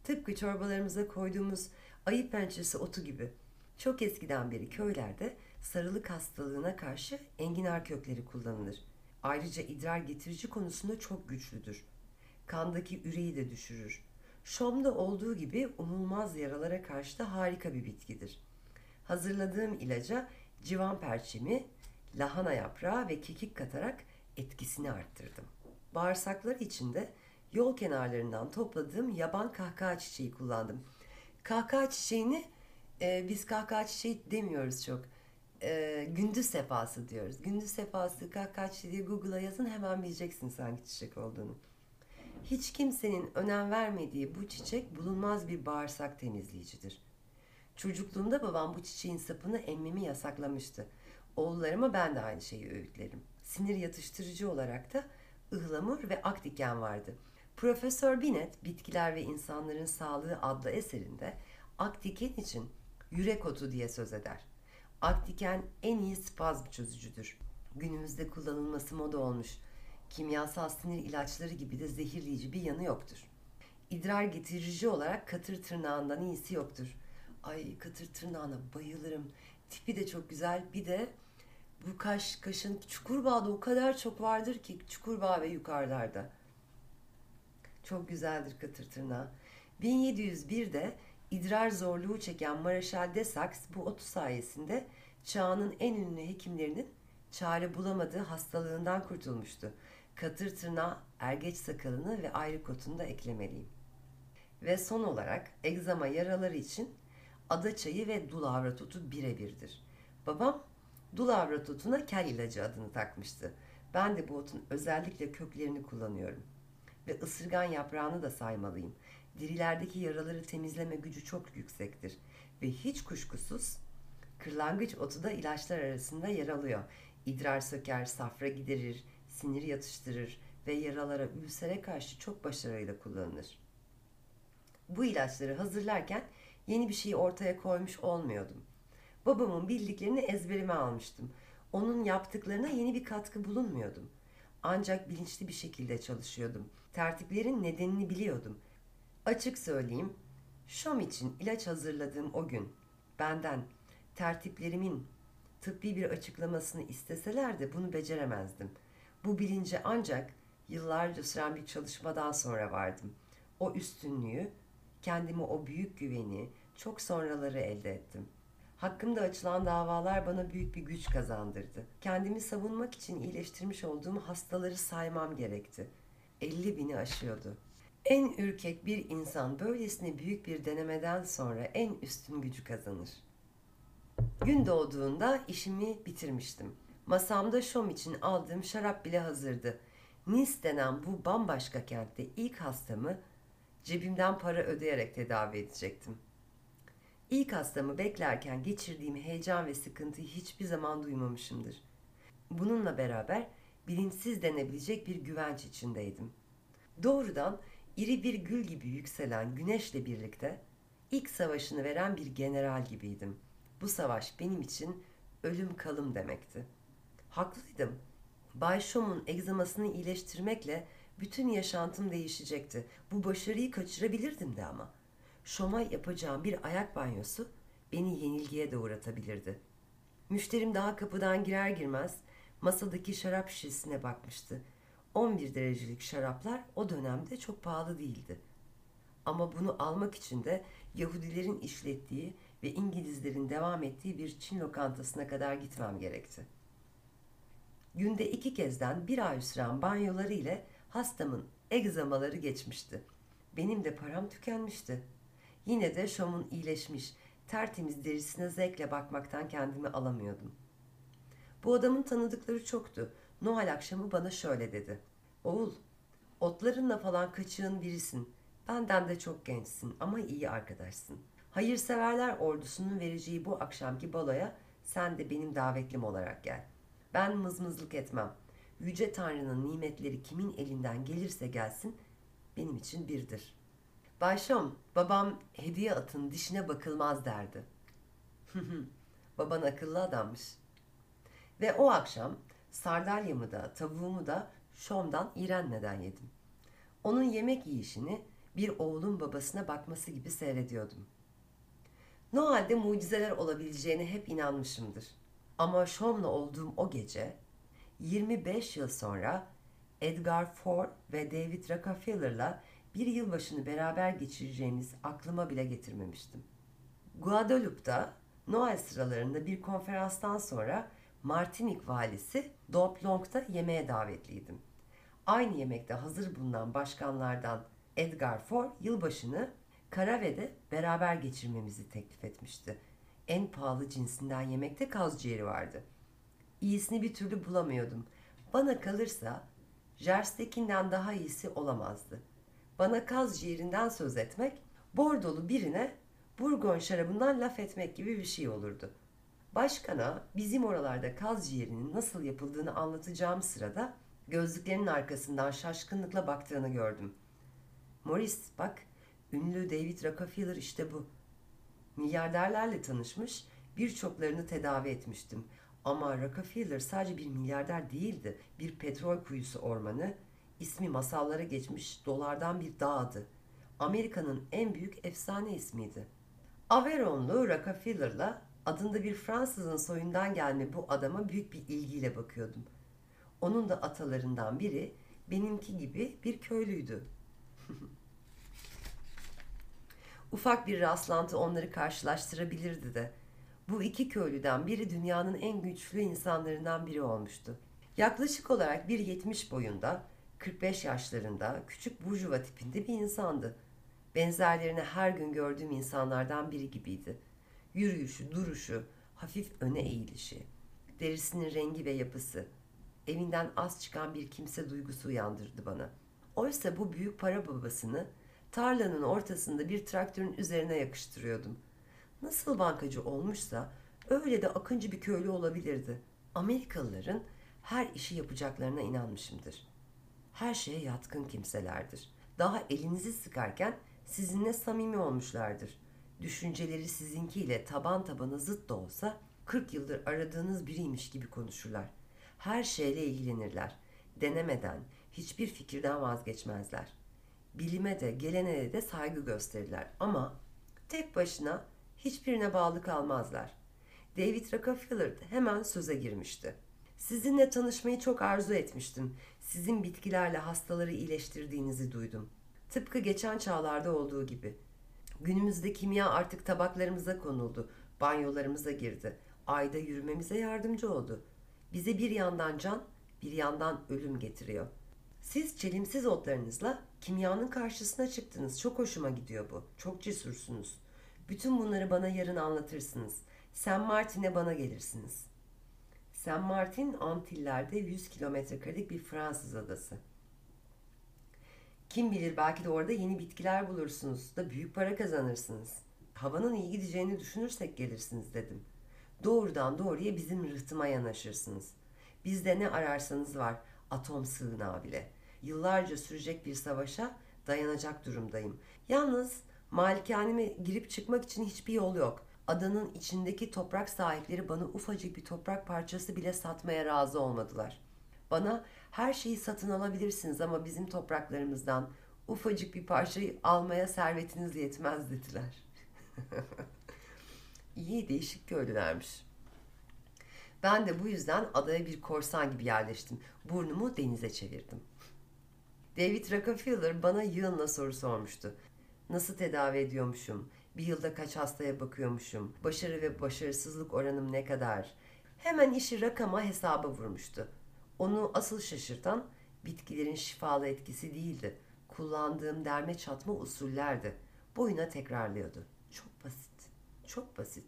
A: Tıpkı çorbalarımıza koyduğumuz ayı pençesi otu gibi. Çok eskiden beri köylerde sarılık hastalığına karşı enginar kökleri kullanılır. Ayrıca idrar getirici konusunda çok güçlüdür. Kandaki üreyi de düşürür. Şom'da olduğu gibi umulmaz yaralara karşı da harika bir bitkidir. Hazırladığım ilaca civan perçemi, lahana yaprağı ve kekik katarak etkisini arttırdım. Bağırsaklar içinde yol kenarlarından topladığım yaban kahkaha çiçeği kullandım. Kahkaha çiçeğini e, biz kahkaha çiçeği demiyoruz çok. E, gündüz sefası diyoruz. Gündüz sefası kahkaha çiçeği Google'a yazın hemen bileceksiniz hangi çiçek olduğunu. Hiç kimsenin önem vermediği bu çiçek bulunmaz bir bağırsak temizleyicidir. Çocukluğumda babam bu çiçeğin sapını emmemi yasaklamıştı. Oğullarıma ben de aynı şeyi öğütlerim. Sinir yatıştırıcı olarak da ıhlamur ve akdiken vardı. Profesör Binet, Bitkiler ve İnsanların Sağlığı adlı eserinde akdiken için yürek otu diye söz eder. Akdiken en iyi spazm çözücüdür. Günümüzde kullanılması moda olmuş. Kimyasal sinir ilaçları gibi de zehirleyici bir yanı yoktur. İdrar getirici olarak katır tırnağından iyisi yoktur. Ay katır tırnağına bayılırım. Tipi de çok güzel. Bir de bu kaş, kaşın Çukurbağa'da o kadar çok vardır ki Çukurbağ ve yukarılarda. Çok güzeldir katır tırnağı. 1701'de idrar zorluğu çeken Mareşal de Sax bu otu sayesinde çağının en ünlü hekimlerinin çare bulamadığı hastalığından kurtulmuştu. Katır tırnağı, ergeç sakalını ve ayrı kotunu da eklemeliyim. Ve son olarak egzama yaraları için ada çayı ve dul avrat otu birebirdir. Babam dul avrat otuna kel ilacı adını takmıştı. Ben de bu otun özellikle köklerini kullanıyorum. Ve ısırgan yaprağını da saymalıyım. Dirilerdeki yaraları temizleme gücü çok yüksektir. Ve hiç kuşkusuz kırlangıç otu da ilaçlar arasında yer alıyor. İdrar söker, safra giderir, sinir yatıştırır ve yaralara, ülsere karşı çok başarıyla kullanılır. Bu ilaçları hazırlarken yeni bir şeyi ortaya koymuş olmuyordum. Babamın bildiklerini ezberime almıştım. Onun yaptıklarına yeni bir katkı bulunmuyordum. Ancak bilinçli bir şekilde çalışıyordum. Tertiplerin nedenini biliyordum. Açık söyleyeyim, Şom için ilaç hazırladığım o gün benden tertiplerimin tıbbi bir açıklamasını isteseler de bunu beceremezdim. Bu bilince ancak yıllarca süren bir çalışmadan sonra vardım. O üstünlüğü, kendime o büyük güveni çok sonraları elde ettim. Hakkımda açılan davalar bana büyük bir güç kazandırdı. Kendimi savunmak için iyileştirmiş olduğum hastaları saymam gerekti. 50 bini aşıyordu. En ürkek bir insan böylesine büyük bir denemeden sonra en üstün gücü kazanır. Gün doğduğunda işimi bitirmiştim. Masamda şom için aldığım şarap bile hazırdı. Nice denen bu bambaşka kentte ilk hastamı cebimden para ödeyerek tedavi edecektim. İlk hastamı beklerken geçirdiğim heyecan ve sıkıntıyı hiçbir zaman duymamışımdır. Bununla beraber bilinçsiz denebilecek bir güvenç içindeydim. Doğrudan iri bir gül gibi yükselen güneşle birlikte ilk savaşını veren bir general gibiydim. Bu savaş benim için ölüm kalım demekti. Haklıydım. Bay Shom'un egzamasını iyileştirmekle bütün yaşantım değişecekti. Bu başarıyı kaçırabilirdim de ama. Şoma yapacağım bir ayak banyosu beni yenilgiye de. Müşterim daha kapıdan girer girmez masadaki şarap şişesine bakmıştı. 11 derecelik şaraplar o dönemde çok pahalı değildi. Ama bunu almak için de Yahudilerin işlettiği ve İngilizlerin devam ettiği bir Çin lokantasına kadar gitmem gerekti. Günde iki kezden bir ay süren banyoları ile hastamın egzamaları geçmişti. Benim de param tükenmişti. Yine de Şom'un iyileşmiş, tertemiz derisine zevkle bakmaktan kendimi alamıyordum. Bu adamın tanıdıkları çoktu. Noel akşamı bana şöyle dedi. Oğul, otlarınla falan kaçığın birisin. Benden de çok gençsin ama iyi arkadaşsın. Hayırseverler ordusunun vereceği bu akşamki baloya sen de benim davetlim olarak gel. Ben mızmızlık etmem. Yüce Tanrı'nın nimetleri kimin elinden gelirse gelsin benim için birdir. Bayşam, babam hediye atın dişine bakılmaz derdi. Baban akıllı adammış. Ve o akşam sardalyamı da tavuğumu da Şom'dan İrenne'den yedim. Onun yemek yiyişini bir oğlun babasına bakması gibi seyrediyordum. Noel'de mucizeler olabileceğine hep inanmışımdır. Ama Şom'la olduğum o gece 25 yıl sonra Edgar Ford ve David Rockefeller'la bir yılbaşını beraber geçireceğimiz aklıma bile getirmemiştim. Guadalupe'da Noel sıralarında bir konferanstan sonra Martinik valisi Doplong'da yemeğe davetliydim. Aynı yemekte hazır bulunan başkanlardan Edgar Ford yılbaşını Karave'de beraber geçirmemizi teklif etmişti. En pahalı cinsinden yemekte kaz ciğeri vardı. İyisini bir türlü bulamıyordum. Bana kalırsa Jerstekinden daha iyisi olamazdı. Bana kaz ciğerinden söz etmek, bordolu birine Burgon şarabından laf etmek gibi bir şey olurdu. Başkana bizim oralarda kaz ciğerinin nasıl yapıldığını anlatacağım sırada gözlüklerinin arkasından şaşkınlıkla baktığını gördüm. Morris bak ünlü David Rockefeller işte bu. Milyarderlerle tanışmış birçoklarını tedavi etmiştim. Ama Rockefeller sadece bir milyarder değildi. Bir petrol kuyusu ormanı, ismi masallara geçmiş dolardan bir dağdı. Amerika'nın en büyük efsane ismiydi. Averonlu Rockefeller'la adında bir Fransızın soyundan gelme bu adama büyük bir ilgiyle bakıyordum. Onun da atalarından biri benimki gibi bir köylüydü. Ufak bir rastlantı onları karşılaştırabilirdi de. Bu iki köylüden biri dünyanın en güçlü insanlarından biri olmuştu. Yaklaşık olarak 1.70 boyunda, 45 yaşlarında, küçük burjuva tipinde bir insandı. Benzerlerini her gün gördüğüm insanlardan biri gibiydi. Yürüyüşü, duruşu, hafif öne eğilişi, derisinin rengi ve yapısı. evinden az çıkan bir kimse duygusu uyandırdı bana. Oysa bu büyük para babasını tarlanın ortasında bir traktörün üzerine yakıştırıyordum. Nasıl bankacı olmuşsa öyle de akıncı bir köylü olabilirdi. Amerikalıların her işi yapacaklarına inanmışımdır. Her şeye yatkın kimselerdir. Daha elinizi sıkarken sizinle samimi olmuşlardır. Düşünceleri sizinkiyle taban tabana zıt da olsa 40 yıldır aradığınız biriymiş gibi konuşurlar. Her şeyle ilgilenirler. Denemeden, hiçbir fikirden vazgeçmezler. Bilime de, geleneğe de saygı gösterirler ama tek başına hiçbirine bağlı kalmazlar. David Rockefeller hemen söze girmişti. Sizinle tanışmayı çok arzu etmiştim. Sizin bitkilerle hastaları iyileştirdiğinizi duydum. Tıpkı geçen çağlarda olduğu gibi. Günümüzde kimya artık tabaklarımıza konuldu, banyolarımıza girdi. Ayda yürümemize yardımcı oldu. Bize bir yandan can, bir yandan ölüm getiriyor. Siz çelimsiz otlarınızla kimyanın karşısına çıktınız. Çok hoşuma gidiyor bu. Çok cesursunuz. Bütün bunları bana yarın anlatırsınız. Sen Martin'e bana gelirsiniz. Saint Martin Antiller'de 100 kilometre karelik bir Fransız adası. Kim bilir belki de orada yeni bitkiler bulursunuz da büyük para kazanırsınız. Havanın iyi gideceğini düşünürsek gelirsiniz dedim. Doğrudan doğruya bizim rıhtıma yanaşırsınız. Bizde ne ararsanız var atom sığınağı bile. Yıllarca sürecek bir savaşa dayanacak durumdayım. Yalnız malikaneme girip çıkmak için hiçbir yol yok. Adanın içindeki toprak sahipleri bana ufacık bir toprak parçası bile satmaya razı olmadılar. Bana her şeyi satın alabilirsiniz ama bizim topraklarımızdan ufacık bir parçayı almaya servetiniz yetmez dediler. İyi değişik köylülermiş. Ben de bu yüzden adaya bir korsan gibi yerleştim. Burnumu denize çevirdim. David Rockefeller bana yığınla soru sormuştu. Nasıl tedavi ediyormuşum? Bir yılda kaç hastaya bakıyormuşum? Başarı ve başarısızlık oranım ne kadar? Hemen işi rakama hesaba vurmuştu. Onu asıl şaşırtan bitkilerin şifalı etkisi değildi. Kullandığım derme çatma usullerdi. Boyuna tekrarlıyordu. Çok basit. Çok basit.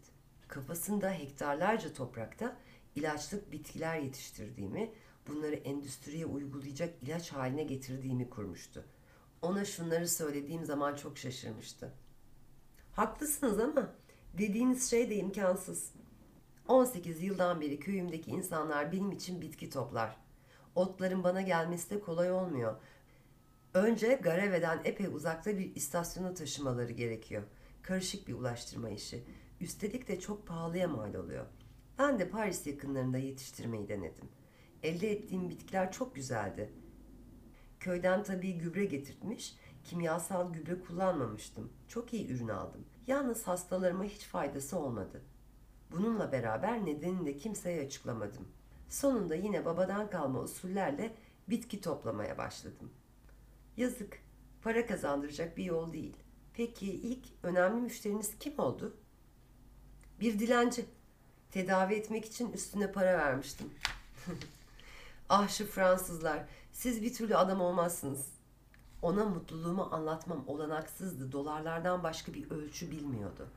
A: Kafasında hektarlarca toprakta ilaçlık bitkiler yetiştirdiğimi, bunları endüstriye uygulayacak ilaç haline getirdiğimi kurmuştu. Ona şunları söylediğim zaman çok şaşırmıştı. Haklısınız ama dediğiniz şey de imkansız. 18 yıldan beri köyümdeki insanlar benim için bitki toplar. Otların bana gelmesi de kolay olmuyor. Önce Gareve'den epey uzakta bir istasyona taşımaları gerekiyor. Karışık bir ulaştırma işi. Üstelik de çok pahalıya mal oluyor. Ben de Paris yakınlarında yetiştirmeyi denedim. Elde ettiğim bitkiler çok güzeldi. Köyden tabii gübre getirtmiş, kimyasal gübre kullanmamıştım. Çok iyi ürün aldım. Yalnız hastalarıma hiç faydası olmadı. Bununla beraber nedenini de kimseye açıklamadım. Sonunda yine babadan kalma usullerle bitki toplamaya başladım. Yazık, para kazandıracak bir yol değil. Peki ilk önemli müşteriniz kim oldu? Bir dilenci. Tedavi etmek için üstüne para vermiştim. ah şu Fransızlar, siz bir türlü adam olmazsınız. Ona mutluluğumu anlatmam olanaksızdı. Dolarlardan başka bir ölçü bilmiyordu.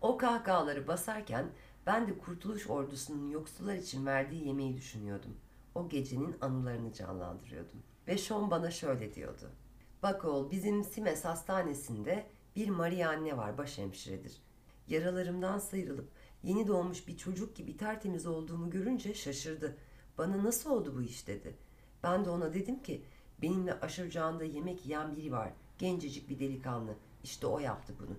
A: O kahkahaları basarken ben de Kurtuluş Ordusu'nun yoksullar için verdiği yemeği düşünüyordum. O gecenin anılarını canlandırıyordum. Ve Sean bana şöyle diyordu. Bak oğul bizim Simes hastanesinde bir Maria anne var başhemşiredir. Yaralarımdan sıyrılıp yeni doğmuş bir çocuk gibi tertemiz olduğumu görünce şaşırdı. Bana nasıl oldu bu iş dedi. Ben de ona dedim ki benimle aşıracağında yemek yiyen biri var. Gencecik bir delikanlı. İşte o yaptı bunu.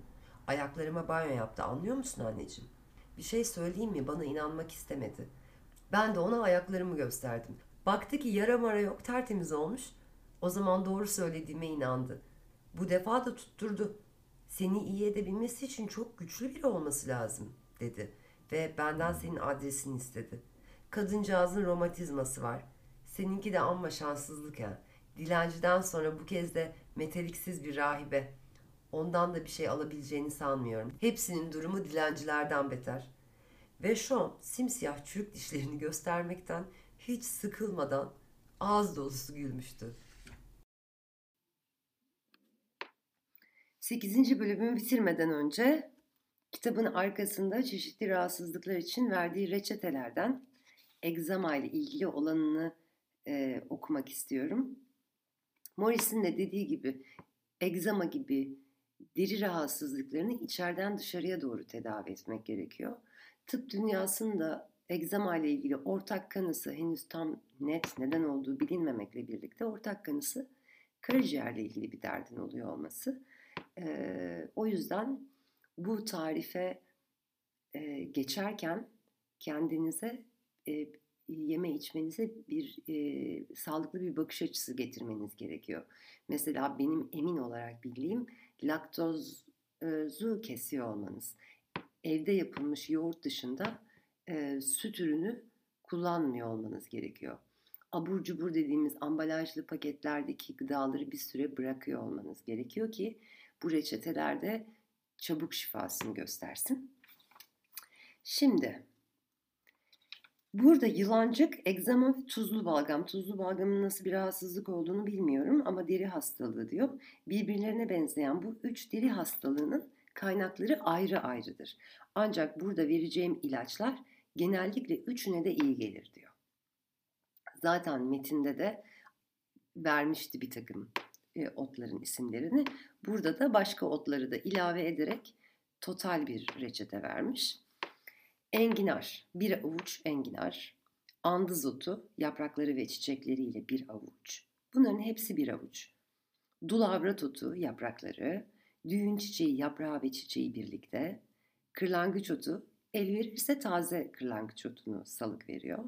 A: Ayaklarıma banyo yaptı anlıyor musun anneciğim? Bir şey söyleyeyim mi bana inanmak istemedi. Ben de ona ayaklarımı gösterdim. Baktı ki yara mara yok tertemiz olmuş. O zaman doğru söylediğime inandı. Bu defa da tutturdu. Seni iyi edebilmesi için çok güçlü biri olması lazım dedi. Ve benden senin adresini istedi. Kadıncağızın romatizması var. Seninki de amma şanssızlık ya. Dilenciden sonra bu kez de meteliksiz bir rahibe. Ondan da bir şey alabileceğini sanmıyorum. Hepsinin durumu dilencilerden beter. Ve Sean simsiyah çürük dişlerini göstermekten hiç sıkılmadan ağız dolusu gülmüştü. 8. bölümü bitirmeden önce kitabın arkasında çeşitli rahatsızlıklar için verdiği reçetelerden egzama ile ilgili olanını e, okumak istiyorum. Morris'in de dediği gibi egzama gibi deri rahatsızlıklarını içeriden dışarıya doğru tedavi etmek gerekiyor. Tıp dünyasında egzama ile ilgili ortak kanısı henüz tam net neden olduğu bilinmemekle birlikte ortak kanısı karaciğerle ilgili bir derdin oluyor olması. Ee, o yüzden bu tarife e, geçerken kendinize e, yeme içmenize bir e, sağlıklı bir bakış açısı getirmeniz gerekiyor. Mesela benim emin olarak bildiğim laktozu kesiyor olmanız. Evde yapılmış yoğurt dışında e, süt ürünü kullanmıyor olmanız gerekiyor. Abur cubur dediğimiz ambalajlı paketlerdeki gıdaları bir süre bırakıyor olmanız gerekiyor ki bu reçetelerde çabuk şifasını göstersin. Şimdi burada yılancık, egzama ve tuzlu balgam. Tuzlu balgamın nasıl bir rahatsızlık olduğunu bilmiyorum ama deri hastalığı diyor. Birbirlerine benzeyen bu üç deri hastalığının kaynakları ayrı ayrıdır. Ancak burada vereceğim ilaçlar genellikle üçüne de iyi gelir diyor. Zaten metinde de vermişti bir takım e, otların isimlerini. Burada da başka otları da ilave ederek total bir reçete vermiş. Enginar, bir avuç enginar. Andız otu, yaprakları ve çiçekleriyle bir avuç. Bunların hepsi bir avuç. Dulavrat otu, yaprakları, düğün çiçeği, yaprağı ve çiçeği birlikte. Kırlangıç otu, el verirse taze kırlangıç otunu salık veriyor.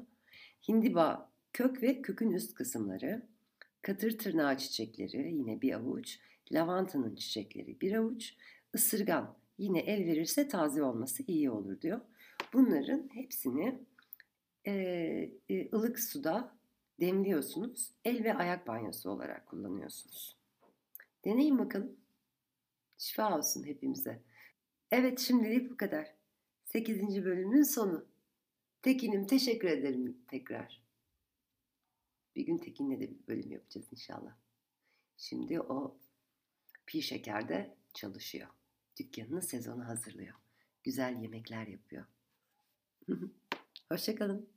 A: Hindiba, kök ve kökün üst kısımları. Katır tırnağı çiçekleri yine bir avuç, lavantanın çiçekleri bir avuç, ısırgan yine el verirse taze olması iyi olur diyor. Bunların hepsini e, e, ılık suda demliyorsunuz. El ve ayak banyosu olarak kullanıyorsunuz. Deneyin bakalım. Şifa olsun hepimize. Evet şimdilik bu kadar. 8. bölümün sonu. Tekin'im teşekkür ederim tekrar. Bir gün Tekin'le de bir bölüm yapacağız inşallah. Şimdi o pi şekerde çalışıyor. Dükkanını sezonu hazırlıyor. Güzel yemekler yapıyor. Hoşçakalın.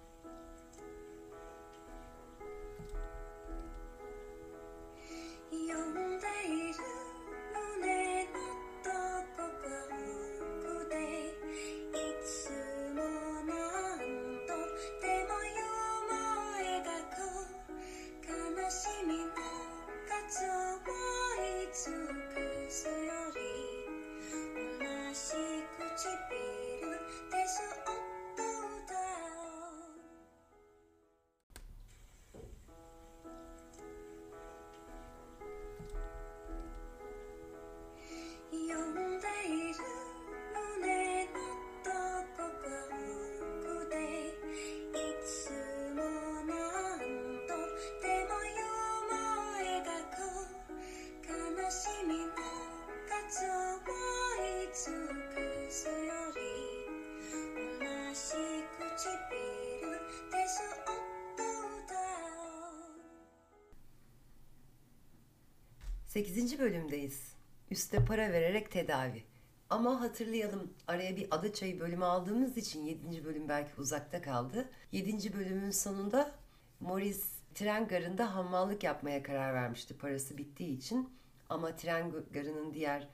A: 8. bölümdeyiz. Üste para vererek tedavi. Ama hatırlayalım araya bir ada çayı bölümü aldığımız için 7. bölüm belki uzakta kaldı. 7. bölümün sonunda Morris tren garında hammallık yapmaya karar vermişti parası bittiği için. Ama tren garının diğer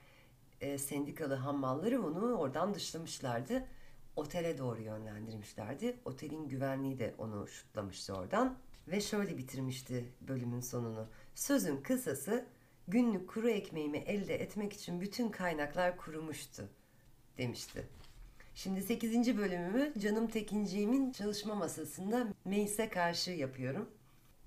A: e, sendikalı hammalları onu oradan dışlamışlardı. Otele doğru yönlendirmişlerdi. Otelin güvenliği de onu şutlamıştı oradan. Ve şöyle bitirmişti bölümün sonunu. Sözün kısası günlük kuru ekmeğimi elde etmek için bütün kaynaklar kurumuştu demişti. Şimdi 8. bölümümü Canım Tekinciğimin çalışma masasında Meis'e karşı yapıyorum.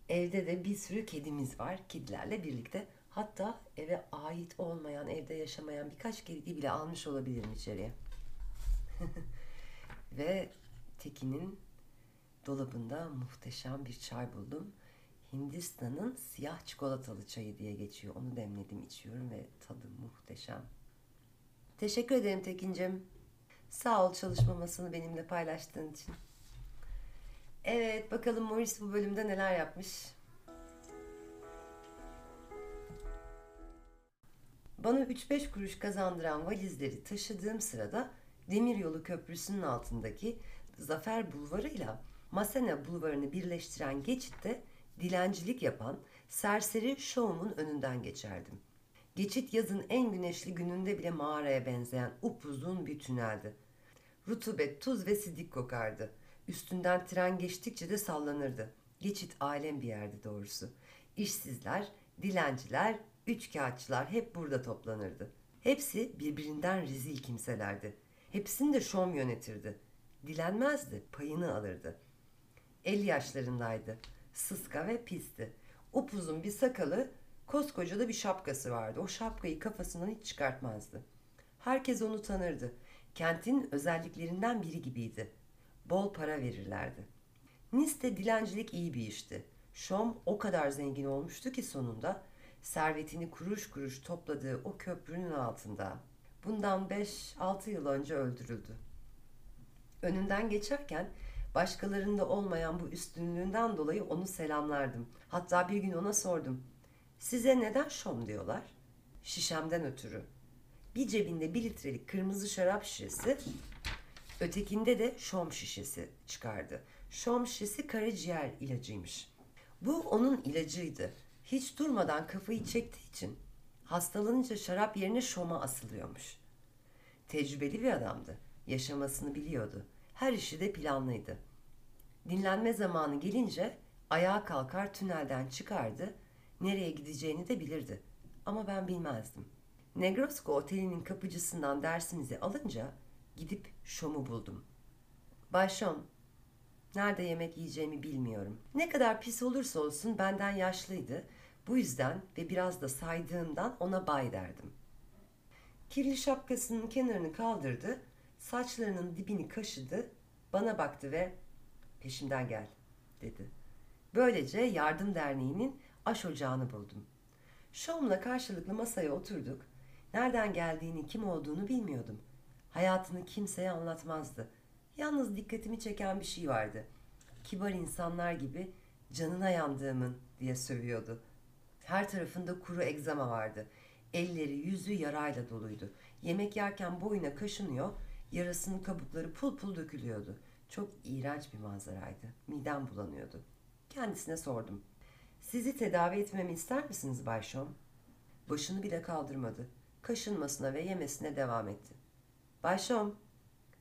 A: Evde de bir sürü kedimiz var. Kedilerle birlikte. Hatta eve ait olmayan, evde yaşamayan birkaç kedi bile almış olabilirim içeriye. Ve Tekin'in dolabında muhteşem bir çay buldum. Hindistan'ın siyah çikolatalı çayı diye geçiyor. Onu demledim içiyorum ve tadı muhteşem. Teşekkür ederim Tekin'cim. Sağ ol çalışmamasını benimle paylaştığın için. Evet bakalım Morris bu bölümde neler yapmış. Bana 3-5 kuruş kazandıran valizleri taşıdığım sırada Demiryolu Köprüsü'nün altındaki Zafer Bulvarı ile Masena Bulvarı'nı birleştiren geçitte dilencilik yapan serseri şovumun önünden geçerdim. Geçit yazın en güneşli gününde bile mağaraya benzeyen upuzun bir tüneldi. Rutubet, tuz ve sidik kokardı. Üstünden tren geçtikçe de sallanırdı. Geçit alem bir yerdi doğrusu. İşsizler, dilenciler, üçkağıtçılar hep burada toplanırdı. Hepsi birbirinden rezil kimselerdi. Hepsini de şom yönetirdi. Dilenmezdi, payını alırdı. 50 yaşlarındaydı. Sıska ve pisti. Upuzun bir sakalı, koskoca da bir şapkası vardı. O şapkayı kafasından hiç çıkartmazdı. Herkes onu tanırdı. Kentin özelliklerinden biri gibiydi. Bol para verirlerdi. Nice'de dilencilik iyi bir işti. Şom o kadar zengin olmuştu ki sonunda servetini kuruş kuruş topladığı o köprünün altında. Bundan 5-6 yıl önce öldürüldü. Önünden geçerken başkalarında olmayan bu üstünlüğünden dolayı onu selamlardım. Hatta bir gün ona sordum. Size neden şom diyorlar? Şişemden ötürü. Bir cebinde bir litrelik kırmızı şarap şişesi, ötekinde de şom şişesi çıkardı. Şom şişesi karaciğer ilacıymış. Bu onun ilacıydı. Hiç durmadan kafayı çektiği için hastalanınca şarap yerine şoma asılıyormuş. Tecrübeli bir adamdı. Yaşamasını biliyordu. Her işi de planlıydı. Dinlenme zamanı gelince ayağa kalkar tünelden çıkardı. Nereye gideceğini de bilirdi. Ama ben bilmezdim. Negrosko otelinin kapıcısından dersimizi alınca gidip Şom'u buldum. Bay Şom, nerede yemek yiyeceğimi bilmiyorum. Ne kadar pis olursa olsun benden yaşlıydı. Bu yüzden ve biraz da saydığımdan ona bay derdim. Kirli şapkasının kenarını kaldırdı, saçlarının dibini kaşıdı, bana baktı ve peşimden gel dedi. Böylece Yardım Derneği'nin aş ocağını buldum. Şom'la karşılıklı masaya oturduk. Nereden geldiğini, kim olduğunu bilmiyordum. Hayatını kimseye anlatmazdı. Yalnız dikkatimi çeken bir şey vardı. Kibar insanlar gibi canına yandığımın diye sövüyordu. Her tarafında kuru egzama vardı. Elleri, yüzü yarayla doluydu. Yemek yerken boyuna kaşınıyor, yarasının kabukları pul pul dökülüyordu. Çok iğrenç bir manzaraydı. Midem bulanıyordu. Kendisine sordum. Sizi tedavi etmemi ister misiniz Bay Şom? Başını bile kaldırmadı. Kaşınmasına ve yemesine devam etti. Bay Şom,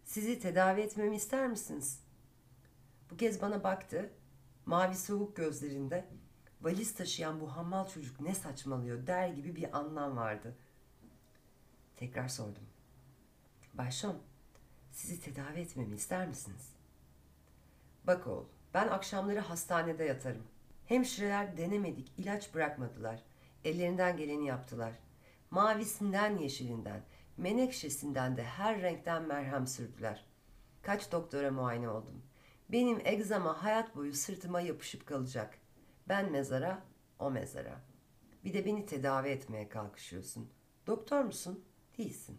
A: sizi tedavi etmemi ister misiniz? Bu kez bana baktı. Mavi soğuk gözlerinde valiz taşıyan bu hammal çocuk ne saçmalıyor der gibi bir anlam vardı. Tekrar sordum. Bay Şom, sizi tedavi etmemi ister misiniz? Bak oğul, ben akşamları hastanede yatarım. Hemşireler denemedik, ilaç bırakmadılar. Ellerinden geleni yaptılar. Mavisinden yeşilinden, menekşesinden de her renkten merhem sürdüler. Kaç doktora muayene oldum. Benim egzama hayat boyu sırtıma yapışıp kalacak. Ben mezara, o mezara. Bir de beni tedavi etmeye kalkışıyorsun. Doktor musun? Değilsin.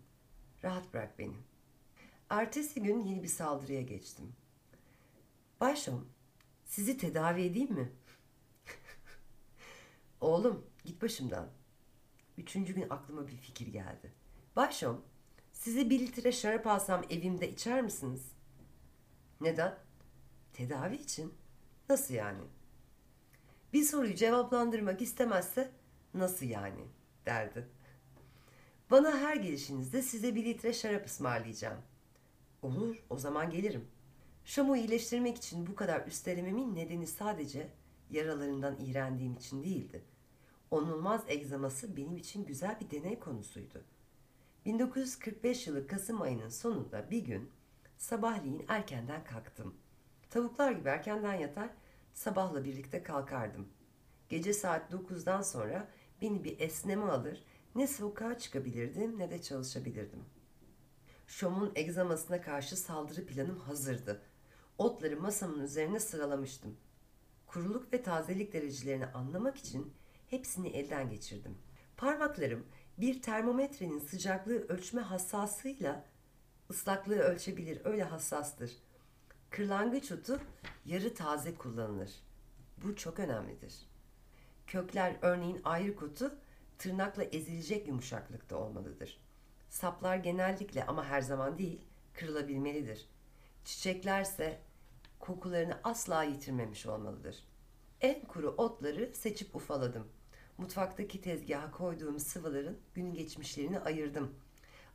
A: Rahat bırak beni. Ertesi gün yeni bir saldırıya geçtim. Başom, sizi tedavi edeyim mi? Oğlum, git başımdan. Üçüncü gün aklıma bir fikir geldi. Başom, size bir litre şarap alsam evimde içer misiniz? Neden? Tedavi için. Nasıl yani? Bir soruyu cevaplandırmak istemezse nasıl yani derdi. Bana her gelişinizde size bir litre şarap ısmarlayacağım. Olur, o zaman gelirim. Şam'ı iyileştirmek için bu kadar üstelememin nedeni sadece yaralarından iğrendiğim için değildi. Onulmaz egzaması benim için güzel bir deney konusuydu. 1945 yılı Kasım ayının sonunda bir gün sabahleyin erkenden kalktım. Tavuklar gibi erkenden yatar, sabahla birlikte kalkardım. Gece saat 9'dan sonra beni bir esneme alır, ne sokağa çıkabilirdim ne de çalışabilirdim. Şom'un egzamasına karşı saldırı planım hazırdı. Otları masamın üzerine sıralamıştım. Kuruluk ve tazelik derecelerini anlamak için hepsini elden geçirdim. Parmaklarım bir termometrenin sıcaklığı ölçme hassasıyla ıslaklığı ölçebilir. Öyle hassastır. Kırlangıç otu yarı taze kullanılır. Bu çok önemlidir. Kökler örneğin ayrık otu tırnakla ezilecek yumuşaklıkta olmalıdır. Saplar genellikle ama her zaman değil kırılabilmelidir. Çiçeklerse kokularını asla yitirmemiş olmalıdır. En kuru otları seçip ufaladım. Mutfaktaki tezgaha koyduğum sıvıların gün geçmişlerini ayırdım.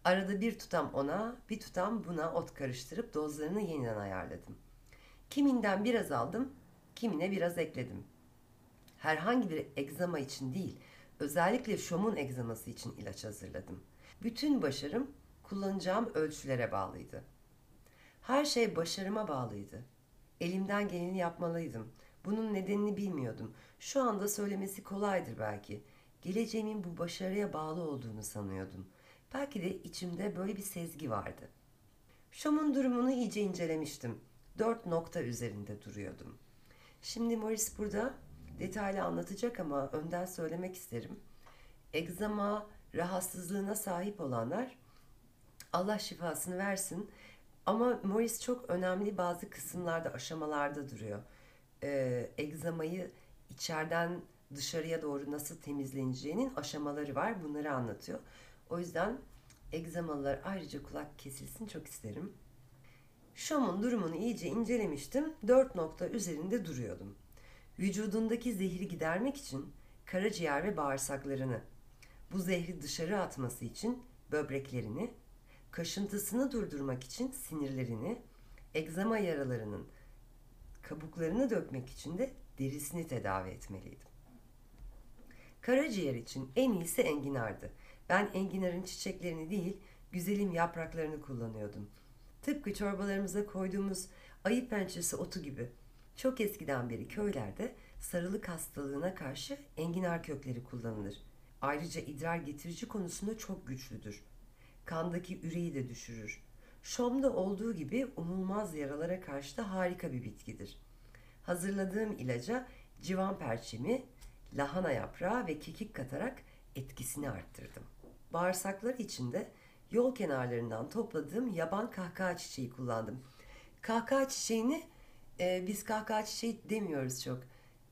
A: Arada bir tutam ona, bir tutam buna ot karıştırıp dozlarını yeniden ayarladım. Kiminden biraz aldım, kimine biraz ekledim. Herhangi bir egzama için değil, özellikle şomun egzaması için ilaç hazırladım. Bütün başarım kullanacağım ölçülere bağlıydı. Her şey başarıma bağlıydı. Elimden geleni yapmalıydım. Bunun nedenini bilmiyordum. Şu anda söylemesi kolaydır belki. Geleceğimin bu başarıya bağlı olduğunu sanıyordum. Belki de içimde böyle bir sezgi vardı. Şom'un durumunu iyice incelemiştim. Dört nokta üzerinde duruyordum. Şimdi Morris burada detaylı anlatacak ama önden söylemek isterim. Egzama rahatsızlığına sahip olanlar Allah şifasını versin. Ama Morris çok önemli bazı kısımlarda, aşamalarda duruyor. Ee, egzamayı içeriden dışarıya doğru nasıl temizleneceğinin aşamaları var. Bunları anlatıyor. O yüzden egzamalılar ayrıca kulak kesilsin çok isterim. Şom'un durumunu iyice incelemiştim. Dört nokta üzerinde duruyordum. Vücudundaki zehri gidermek için karaciğer ve bağırsaklarını, bu zehri dışarı atması için böbreklerini, kaşıntısını durdurmak için sinirlerini, egzama yaralarının kabuklarını dökmek için de derisini tedavi etmeliydim. Karaciğer için en iyisi enginardı. Ben enginarın çiçeklerini değil, güzelim yapraklarını kullanıyordum. Tıpkı çorbalarımıza koyduğumuz ayı pençesi otu gibi. Çok eskiden beri köylerde sarılık hastalığına karşı enginar kökleri kullanılır. Ayrıca idrar getirici konusunda çok güçlüdür. Kandaki üreyi de düşürür. Şom'da olduğu gibi umulmaz yaralara karşı da harika bir bitkidir. Hazırladığım ilaca civan perçemi, lahana yaprağı ve kekik katarak etkisini arttırdım. Bağırsaklar içinde yol kenarlarından topladığım yaban kahkaha çiçeği kullandım. Kahkaha çiçeğini e, biz kahkaha çiçeği demiyoruz çok.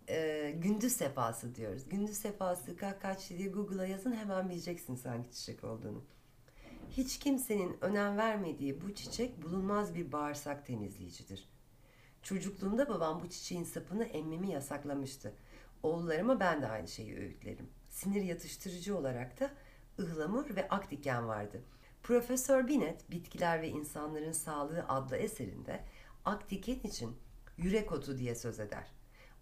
A: E, gündüz sefası diyoruz. Gündüz sefası kahkaha çiçeği Google'a yazın hemen bileceksiniz hangi çiçek olduğunu. Hiç kimsenin önem vermediği bu çiçek bulunmaz bir bağırsak temizleyicidir. Çocukluğumda babam bu çiçeğin sapını emmemi yasaklamıştı. Oğullarıma ben de aynı şeyi öğütlerim. Sinir yatıştırıcı olarak da ıhlamur ve akdiken vardı. Profesör Binet, Bitkiler ve İnsanların Sağlığı adlı eserinde akdiken için yürek otu diye söz eder.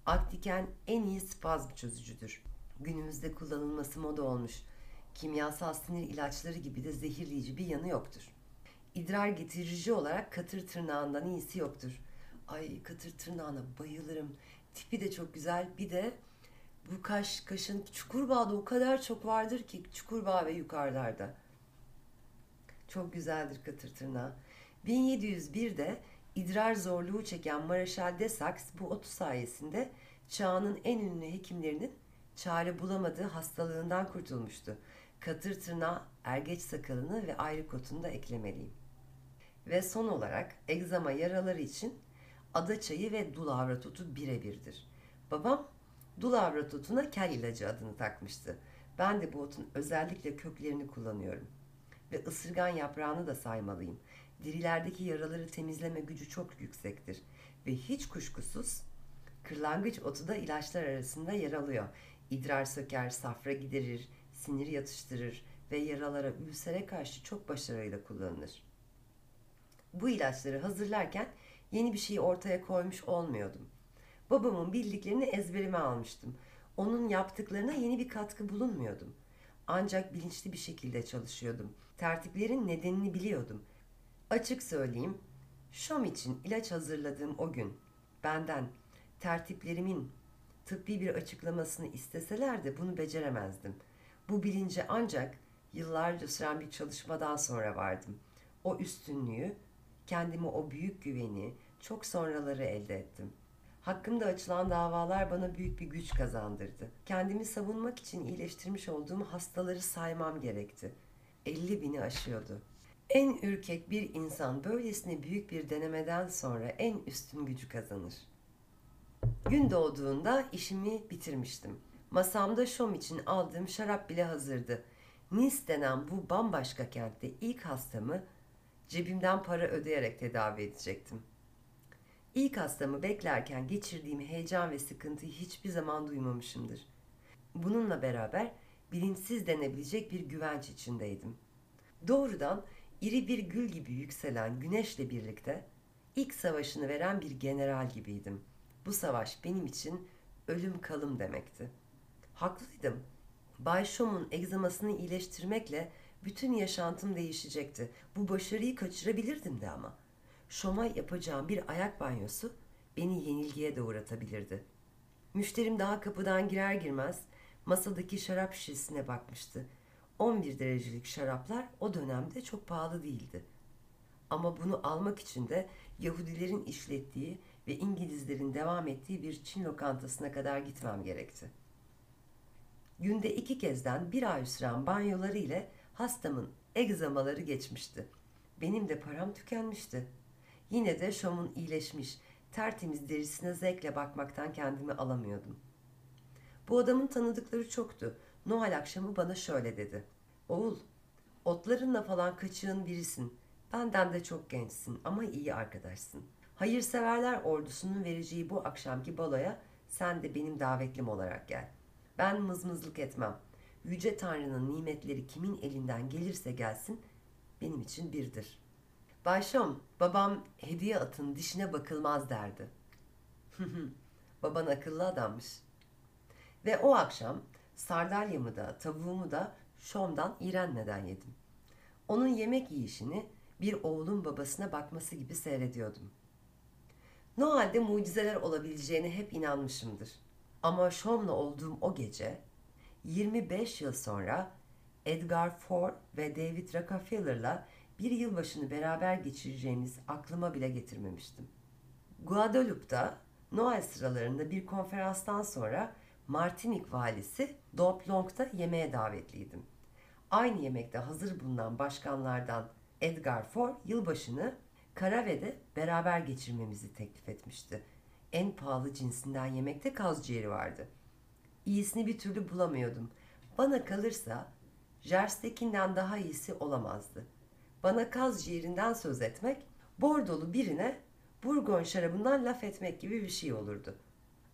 A: Akdiken en iyi spazm çözücüdür. Günümüzde kullanılması moda olmuş. Kimyasal sinir ilaçları gibi de zehirleyici bir yanı yoktur. İdrar getirici olarak katır tırnağından iyisi yoktur. Ay katır tırnağına bayılırım. Tipi de çok güzel. Bir de bu kaş, kaşın Çukurbağa'da o kadar çok vardır ki Çukurbağ ve yukarılarda. Çok güzeldir katır tırnağı. 1701'de idrar zorluğu çeken Mareşal de Sax bu otu sayesinde çağının en ünlü hekimlerinin çare bulamadığı hastalığından kurtulmuştu. Katır tırnağı, ergeç sakalını ve ayrık otunu da eklemeliyim. Ve son olarak egzama yaraları için ada çayı ve dulavra tutu birebirdir. Babam dulavra tutuna kel ilacı adını takmıştı. Ben de bu otun özellikle köklerini kullanıyorum. Ve ısırgan yaprağını da saymalıyım. Dirilerdeki yaraları temizleme gücü çok yüksektir. Ve hiç kuşkusuz kırlangıç otu da ilaçlar arasında yer alıyor. İdrar söker, safra giderir, sinir yatıştırır ve yaralara, ülsere karşı çok başarıyla kullanılır. Bu ilaçları hazırlarken yeni bir şeyi ortaya koymuş olmuyordum. Babamın bildiklerini ezberime almıştım. Onun yaptıklarına yeni bir katkı bulunmuyordum. Ancak bilinçli bir şekilde çalışıyordum. Tertiplerin nedenini biliyordum. Açık söyleyeyim, Şom için ilaç hazırladığım o gün benden tertiplerimin tıbbi bir açıklamasını isteseler de bunu beceremezdim. Bu bilince ancak yıllarca süren bir çalışmadan sonra vardım. O üstünlüğü, kendime o büyük güveni çok sonraları elde ettim. Hakkımda açılan davalar bana büyük bir güç kazandırdı. Kendimi savunmak için iyileştirmiş olduğum hastaları saymam gerekti. 50 bini aşıyordu. En ürkek bir insan böylesine büyük bir denemeden sonra en üstün gücü kazanır. Gün doğduğunda işimi bitirmiştim. Masamda şom için aldığım şarap bile hazırdı. Nice denen bu bambaşka kentte ilk hastamı cebimden para ödeyerek tedavi edecektim. İlk hastamı beklerken geçirdiğim heyecan ve sıkıntıyı hiçbir zaman duymamışımdır. Bununla beraber bilinçsiz denebilecek bir güvenç içindeydim. Doğrudan iri bir gül gibi yükselen güneşle birlikte ilk savaşını veren bir general gibiydim. Bu savaş benim için ölüm kalım demekti. Haklıydım. Bay Shom'un egzamasını iyileştirmekle bütün yaşantım değişecekti. Bu başarıyı kaçırabilirdim de ama. Şom'a yapacağım bir ayak banyosu beni yenilgiye de uğratabilirdi. Müşterim daha kapıdan girer girmez masadaki şarap şişesine bakmıştı. 11 derecelik şaraplar o dönemde çok pahalı değildi. Ama bunu almak için de Yahudilerin işlettiği ve İngilizlerin devam ettiği bir Çin lokantasına kadar gitmem gerekti. Günde iki kezden bir ay süren banyoları ile hastamın egzamaları geçmişti. Benim de param tükenmişti. Yine de Şom'un iyileşmiş, tertemiz derisine zevkle bakmaktan kendimi alamıyordum. Bu adamın tanıdıkları çoktu. Noel akşamı bana şöyle dedi. Oğul, otlarınla falan kaçığın birisin. Benden de çok gençsin ama iyi arkadaşsın. Hayırseverler ordusunun vereceği bu akşamki baloya sen de benim davetlim olarak gel. Ben mızmızlık etmem. Yüce Tanrı'nın nimetleri kimin elinden gelirse gelsin benim için birdir. Bayşam, babam hediye atın dişine bakılmaz derdi. Baban akıllı adammış. Ve o akşam sardalyamı da tavuğumu da Şom'dan İrenne'den yedim. Onun yemek yiyişini bir oğlun babasına bakması gibi seyrediyordum. Noel'de mucizeler olabileceğine hep inanmışımdır. Ama Şom'la olduğum o gece 25 yıl sonra Edgar Ford ve David Rockefeller'la bir yılbaşını beraber geçireceğimiz aklıma bile getirmemiştim. Guadalupe'da Noel sıralarında bir konferanstan sonra Martinik valisi Domplong'da yemeğe davetliydim. Aynı yemekte hazır bulunan başkanlardan Edgar Ford yılbaşını Karave'de beraber geçirmemizi teklif etmişti. En pahalı cinsinden yemekte kaz ciğeri vardı. İyisini bir türlü bulamıyordum. Bana kalırsa Jerstekinden daha iyisi olamazdı. Bana kaz ciğerinden söz etmek, bordolu birine Burgon şarabından laf etmek gibi bir şey olurdu.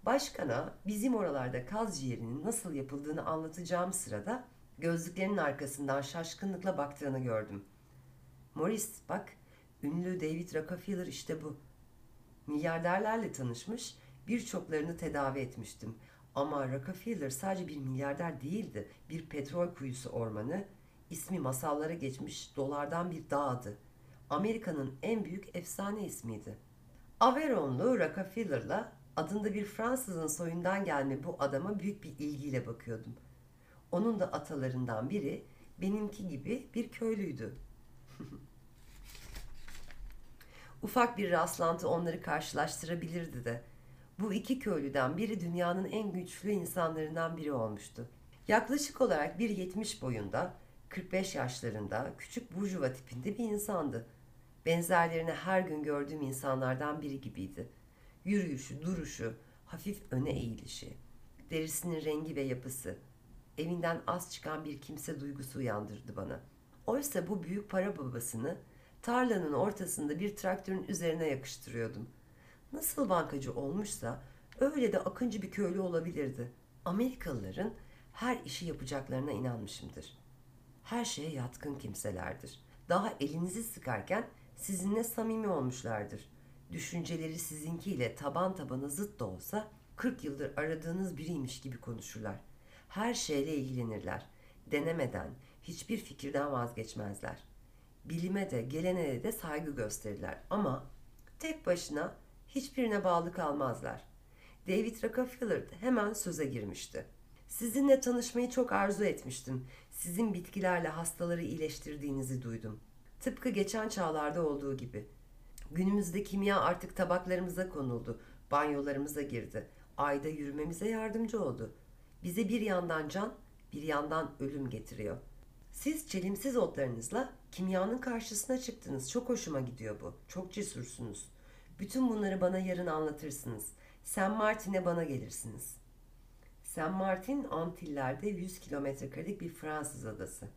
A: Başkana bizim oralarda kaz ciğerinin nasıl yapıldığını anlatacağım sırada gözlüklerinin arkasından şaşkınlıkla baktığını gördüm. Morris bak ünlü David Rockefeller işte bu. Milyarderlerle tanışmış birçoklarını tedavi etmiştim. Ama Rockefeller sadece bir milyarder değildi. Bir petrol kuyusu ormanı, ismi masallara geçmiş dolardan bir dağdı. Amerika'nın en büyük efsane ismiydi. Averonlu Rockefeller'la adında bir Fransızın soyundan gelme bu adama büyük bir ilgiyle bakıyordum. Onun da atalarından biri benimki gibi bir köylüydü. Ufak bir rastlantı onları karşılaştırabilirdi de. Bu iki köylüden biri dünyanın en güçlü insanlarından biri olmuştu. Yaklaşık olarak 1.70 boyunda, 45 yaşlarında, küçük burjuva tipinde bir insandı. Benzerlerini her gün gördüğüm insanlardan biri gibiydi. Yürüyüşü, duruşu, hafif öne eğilişi, derisinin rengi ve yapısı, evinden az çıkan bir kimse duygusu uyandırdı bana. Oysa bu büyük para babasını tarlanın ortasında bir traktörün üzerine yakıştırıyordum. Nasıl bankacı olmuşsa öyle de akıncı bir köylü olabilirdi. Amerikalıların her işi yapacaklarına inanmışımdır. Her şeye yatkın kimselerdir. Daha elinizi sıkarken sizinle samimi olmuşlardır. Düşünceleri sizinkiyle taban tabana zıt da olsa 40 yıldır aradığınız biriymiş gibi konuşurlar. Her şeyle ilgilenirler. Denemeden, hiçbir fikirden vazgeçmezler. Bilime de, geleneğe de saygı gösterirler. Ama tek başına hiçbirine bağlı kalmazlar. David Rockefeller hemen söze girmişti. Sizinle tanışmayı çok arzu etmiştim. Sizin bitkilerle hastaları iyileştirdiğinizi duydum. Tıpkı geçen çağlarda olduğu gibi. Günümüzde kimya artık tabaklarımıza konuldu, banyolarımıza girdi. Ayda yürümemize yardımcı oldu. Bize bir yandan can, bir yandan ölüm getiriyor. Siz çelimsiz otlarınızla kimyanın karşısına çıktınız. Çok hoşuma gidiyor bu. Çok cesursunuz. Bütün bunları bana yarın anlatırsınız. San Martin'e bana gelirsiniz. San Martin Antiller'de 100 kilometre karelik bir Fransız adası.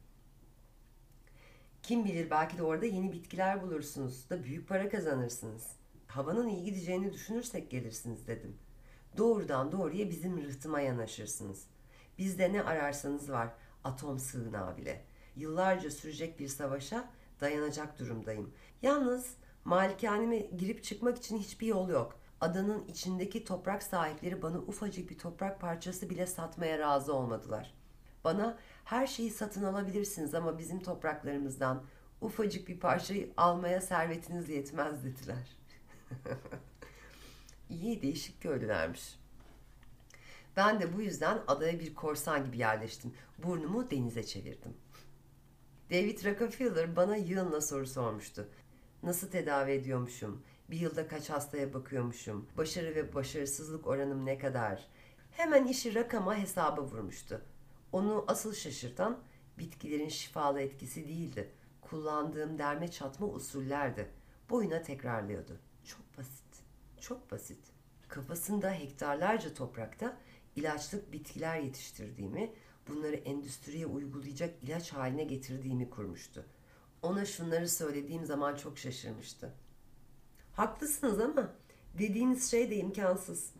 A: Kim bilir belki de orada yeni bitkiler bulursunuz da büyük para kazanırsınız. Havanın iyi gideceğini düşünürsek gelirsiniz dedim. Doğrudan doğruya bizim rıhtıma yanaşırsınız. Bizde ne ararsanız var, atom sığınağı bile. Yıllarca sürecek bir savaşa dayanacak durumdayım. Yalnız malikaneme girip çıkmak için hiçbir yol yok. Adanın içindeki toprak sahipleri bana ufacık bir toprak parçası bile satmaya razı olmadılar. Bana her şeyi satın alabilirsiniz ama bizim topraklarımızdan ufacık bir parçayı almaya servetiniz yetmez dediler. İyi değişik köylülermiş. Ben de bu yüzden adaya bir korsan gibi yerleştim. Burnumu denize çevirdim. David Rockefeller bana yığınla soru sormuştu. Nasıl tedavi ediyormuşum? Bir yılda kaç hastaya bakıyormuşum? Başarı ve başarısızlık oranım ne kadar? Hemen işi rakama hesaba vurmuştu. Onu asıl şaşırtan bitkilerin şifalı etkisi değildi. Kullandığım derme çatma usullerdi. Boyuna tekrarlıyordu. Çok basit. Çok basit. Kafasında hektarlarca toprakta ilaçlık bitkiler yetiştirdiğimi, bunları endüstriye uygulayacak ilaç haline getirdiğimi kurmuştu. Ona şunları söylediğim zaman çok şaşırmıştı. Haklısınız ama dediğiniz şey de imkansız.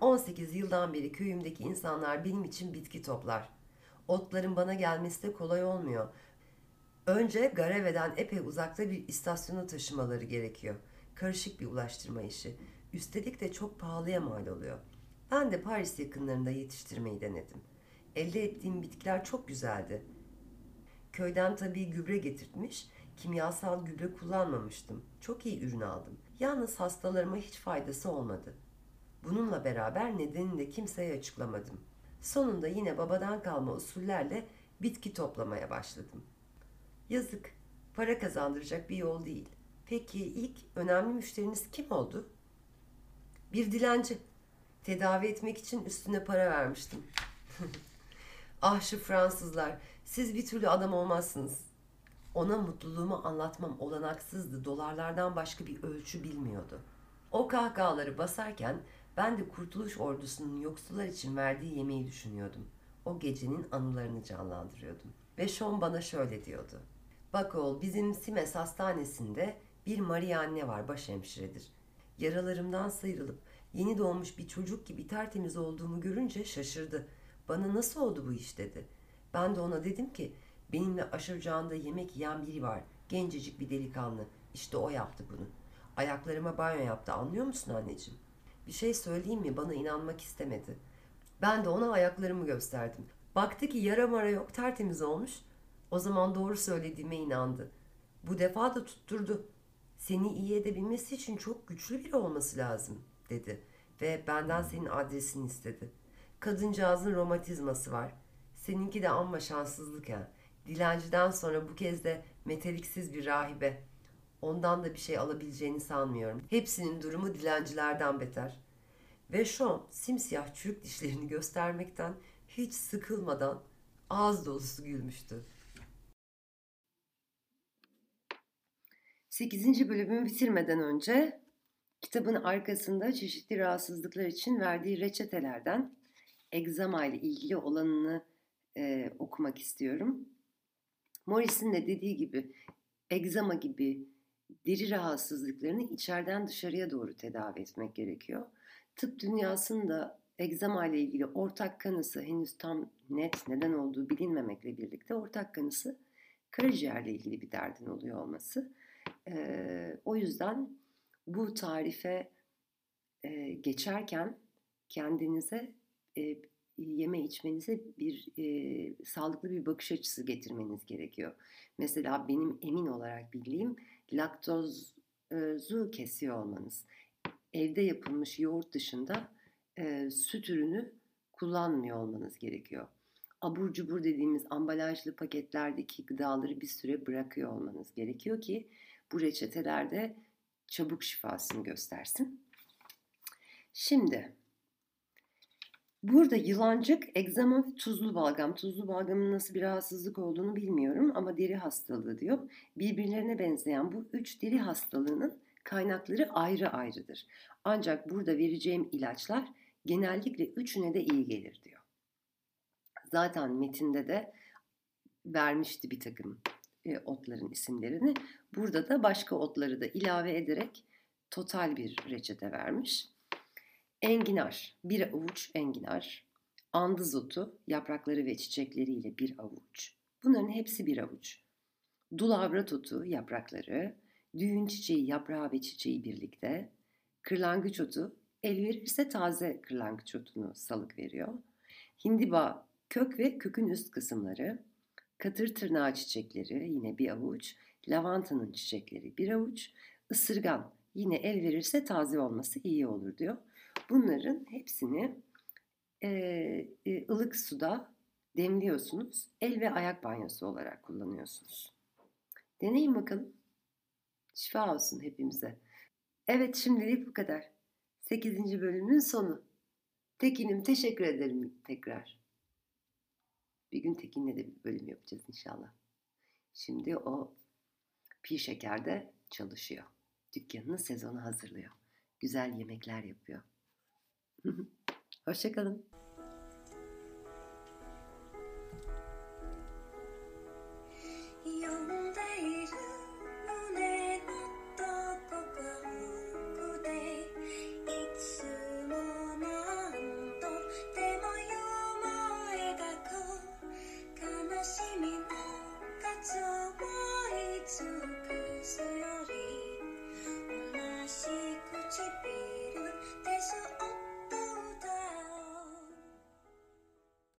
A: 18 yıldan beri köyümdeki insanlar benim için bitki toplar. Otların bana gelmesi de kolay olmuyor. Önce Gareve'den epey uzakta bir istasyona taşımaları gerekiyor. Karışık bir ulaştırma işi. Üstelik de çok pahalıya mal oluyor. Ben de Paris yakınlarında yetiştirmeyi denedim. Elde ettiğim bitkiler çok güzeldi. Köyden tabii gübre getirtmiş, kimyasal gübre kullanmamıştım. Çok iyi ürün aldım. Yalnız hastalarıma hiç faydası olmadı. Bununla beraber nedenini de kimseye açıklamadım. Sonunda yine babadan kalma usullerle bitki toplamaya başladım. Yazık, para kazandıracak bir yol değil. Peki ilk önemli müşteriniz kim oldu? Bir dilenci. Tedavi etmek için üstüne para vermiştim. ah şu Fransızlar, siz bir türlü adam olmazsınız. Ona mutluluğumu anlatmam olanaksızdı. Dolarlardan başka bir ölçü bilmiyordu. O kahkahaları basarken ben de Kurtuluş Ordusu'nun yoksullar için verdiği yemeği düşünüyordum. O gecenin anılarını canlandırıyordum. Ve Sean bana şöyle diyordu. Bak oğul bizim Simes hastanesinde bir Maria anne var başhemşiredir. Yaralarımdan sıyrılıp yeni doğmuş bir çocuk gibi tertemiz olduğumu görünce şaşırdı. Bana nasıl oldu bu iş dedi. Ben de ona dedim ki benimle aşıracağında yemek yiyen biri var. Gencecik bir delikanlı. İşte o yaptı bunu. Ayaklarıma banyo yaptı anlıyor musun anneciğim? Bir şey söyleyeyim mi bana inanmak istemedi. Ben de ona ayaklarımı gösterdim. Baktı ki yara mara yok tertemiz olmuş. O zaman doğru söylediğime inandı. Bu defa da tutturdu. Seni iyi edebilmesi için çok güçlü biri olması lazım dedi. Ve benden senin adresini istedi. Kadıncağızın romatizması var. Seninki de amma şanssızlık ya. Dilenciden sonra bu kez de meteliksiz bir rahibe. Ondan da bir şey alabileceğini sanmıyorum. Hepsinin durumu dilencilerden beter. Ve Sean simsiyah çürük dişlerini göstermekten hiç sıkılmadan ağız dolusu gülmüştü.
B: 8. bölümü bitirmeden önce kitabın arkasında çeşitli rahatsızlıklar için verdiği reçetelerden egzama ile ilgili olanını e, okumak istiyorum. Morris'in de dediği gibi egzama gibi deri rahatsızlıklarını içeriden dışarıya doğru tedavi etmek gerekiyor. Tıp dünyasında egzama ile ilgili ortak kanısı henüz tam net neden olduğu bilinmemekle birlikte ortak kanısı karaciğerle ilgili bir derdin oluyor olması. Ee, o yüzden bu tarife e, geçerken kendinize yeme içmenize bir e, sağlıklı bir bakış açısı getirmeniz gerekiyor. Mesela benim emin olarak bildiğim laktozu kesiyor olmanız. Evde yapılmış yoğurt dışında e, süt ürünü kullanmıyor olmanız gerekiyor. Abur cubur dediğimiz ambalajlı paketlerdeki gıdaları bir süre bırakıyor olmanız gerekiyor ki bu reçetelerde çabuk şifasını göstersin. Şimdi Burada yılancık, egzama tuzlu balgam. Tuzlu balgamın nasıl bir rahatsızlık olduğunu bilmiyorum ama deri hastalığı diyor. Birbirlerine benzeyen bu üç deri hastalığının kaynakları ayrı ayrıdır. Ancak burada vereceğim ilaçlar genellikle üçüne de iyi gelir diyor. Zaten metinde de vermişti bir takım e, otların isimlerini. Burada da başka otları da ilave ederek
A: total bir reçete vermiş. Enginar, bir avuç enginar, andız otu, yaprakları ve çiçekleriyle bir avuç. Bunların hepsi bir avuç. Dulavrat otu, yaprakları, düğün çiçeği, yaprağı ve çiçeği birlikte, kırlangıç otu, el verirse taze kırlangıç otunu salık veriyor. Hindiba, kök ve kökün üst kısımları, katır tırnağı çiçekleri yine bir avuç, lavantanın çiçekleri bir avuç, ısırgan yine el verirse taze olması iyi olur diyor. Bunların hepsini e, e, ılık suda demliyorsunuz. El ve ayak banyosu olarak kullanıyorsunuz. Deneyin bakalım. Şifa olsun hepimize. Evet şimdilik bu kadar. 8. bölümün sonu. Tekin'im teşekkür ederim tekrar. Bir gün Tekin'le de bir bölüm yapacağız inşallah. Şimdi o Pi Şeker'de çalışıyor. Dükkanını sezonu hazırlıyor. Güzel yemekler yapıyor. Hoşçakalın.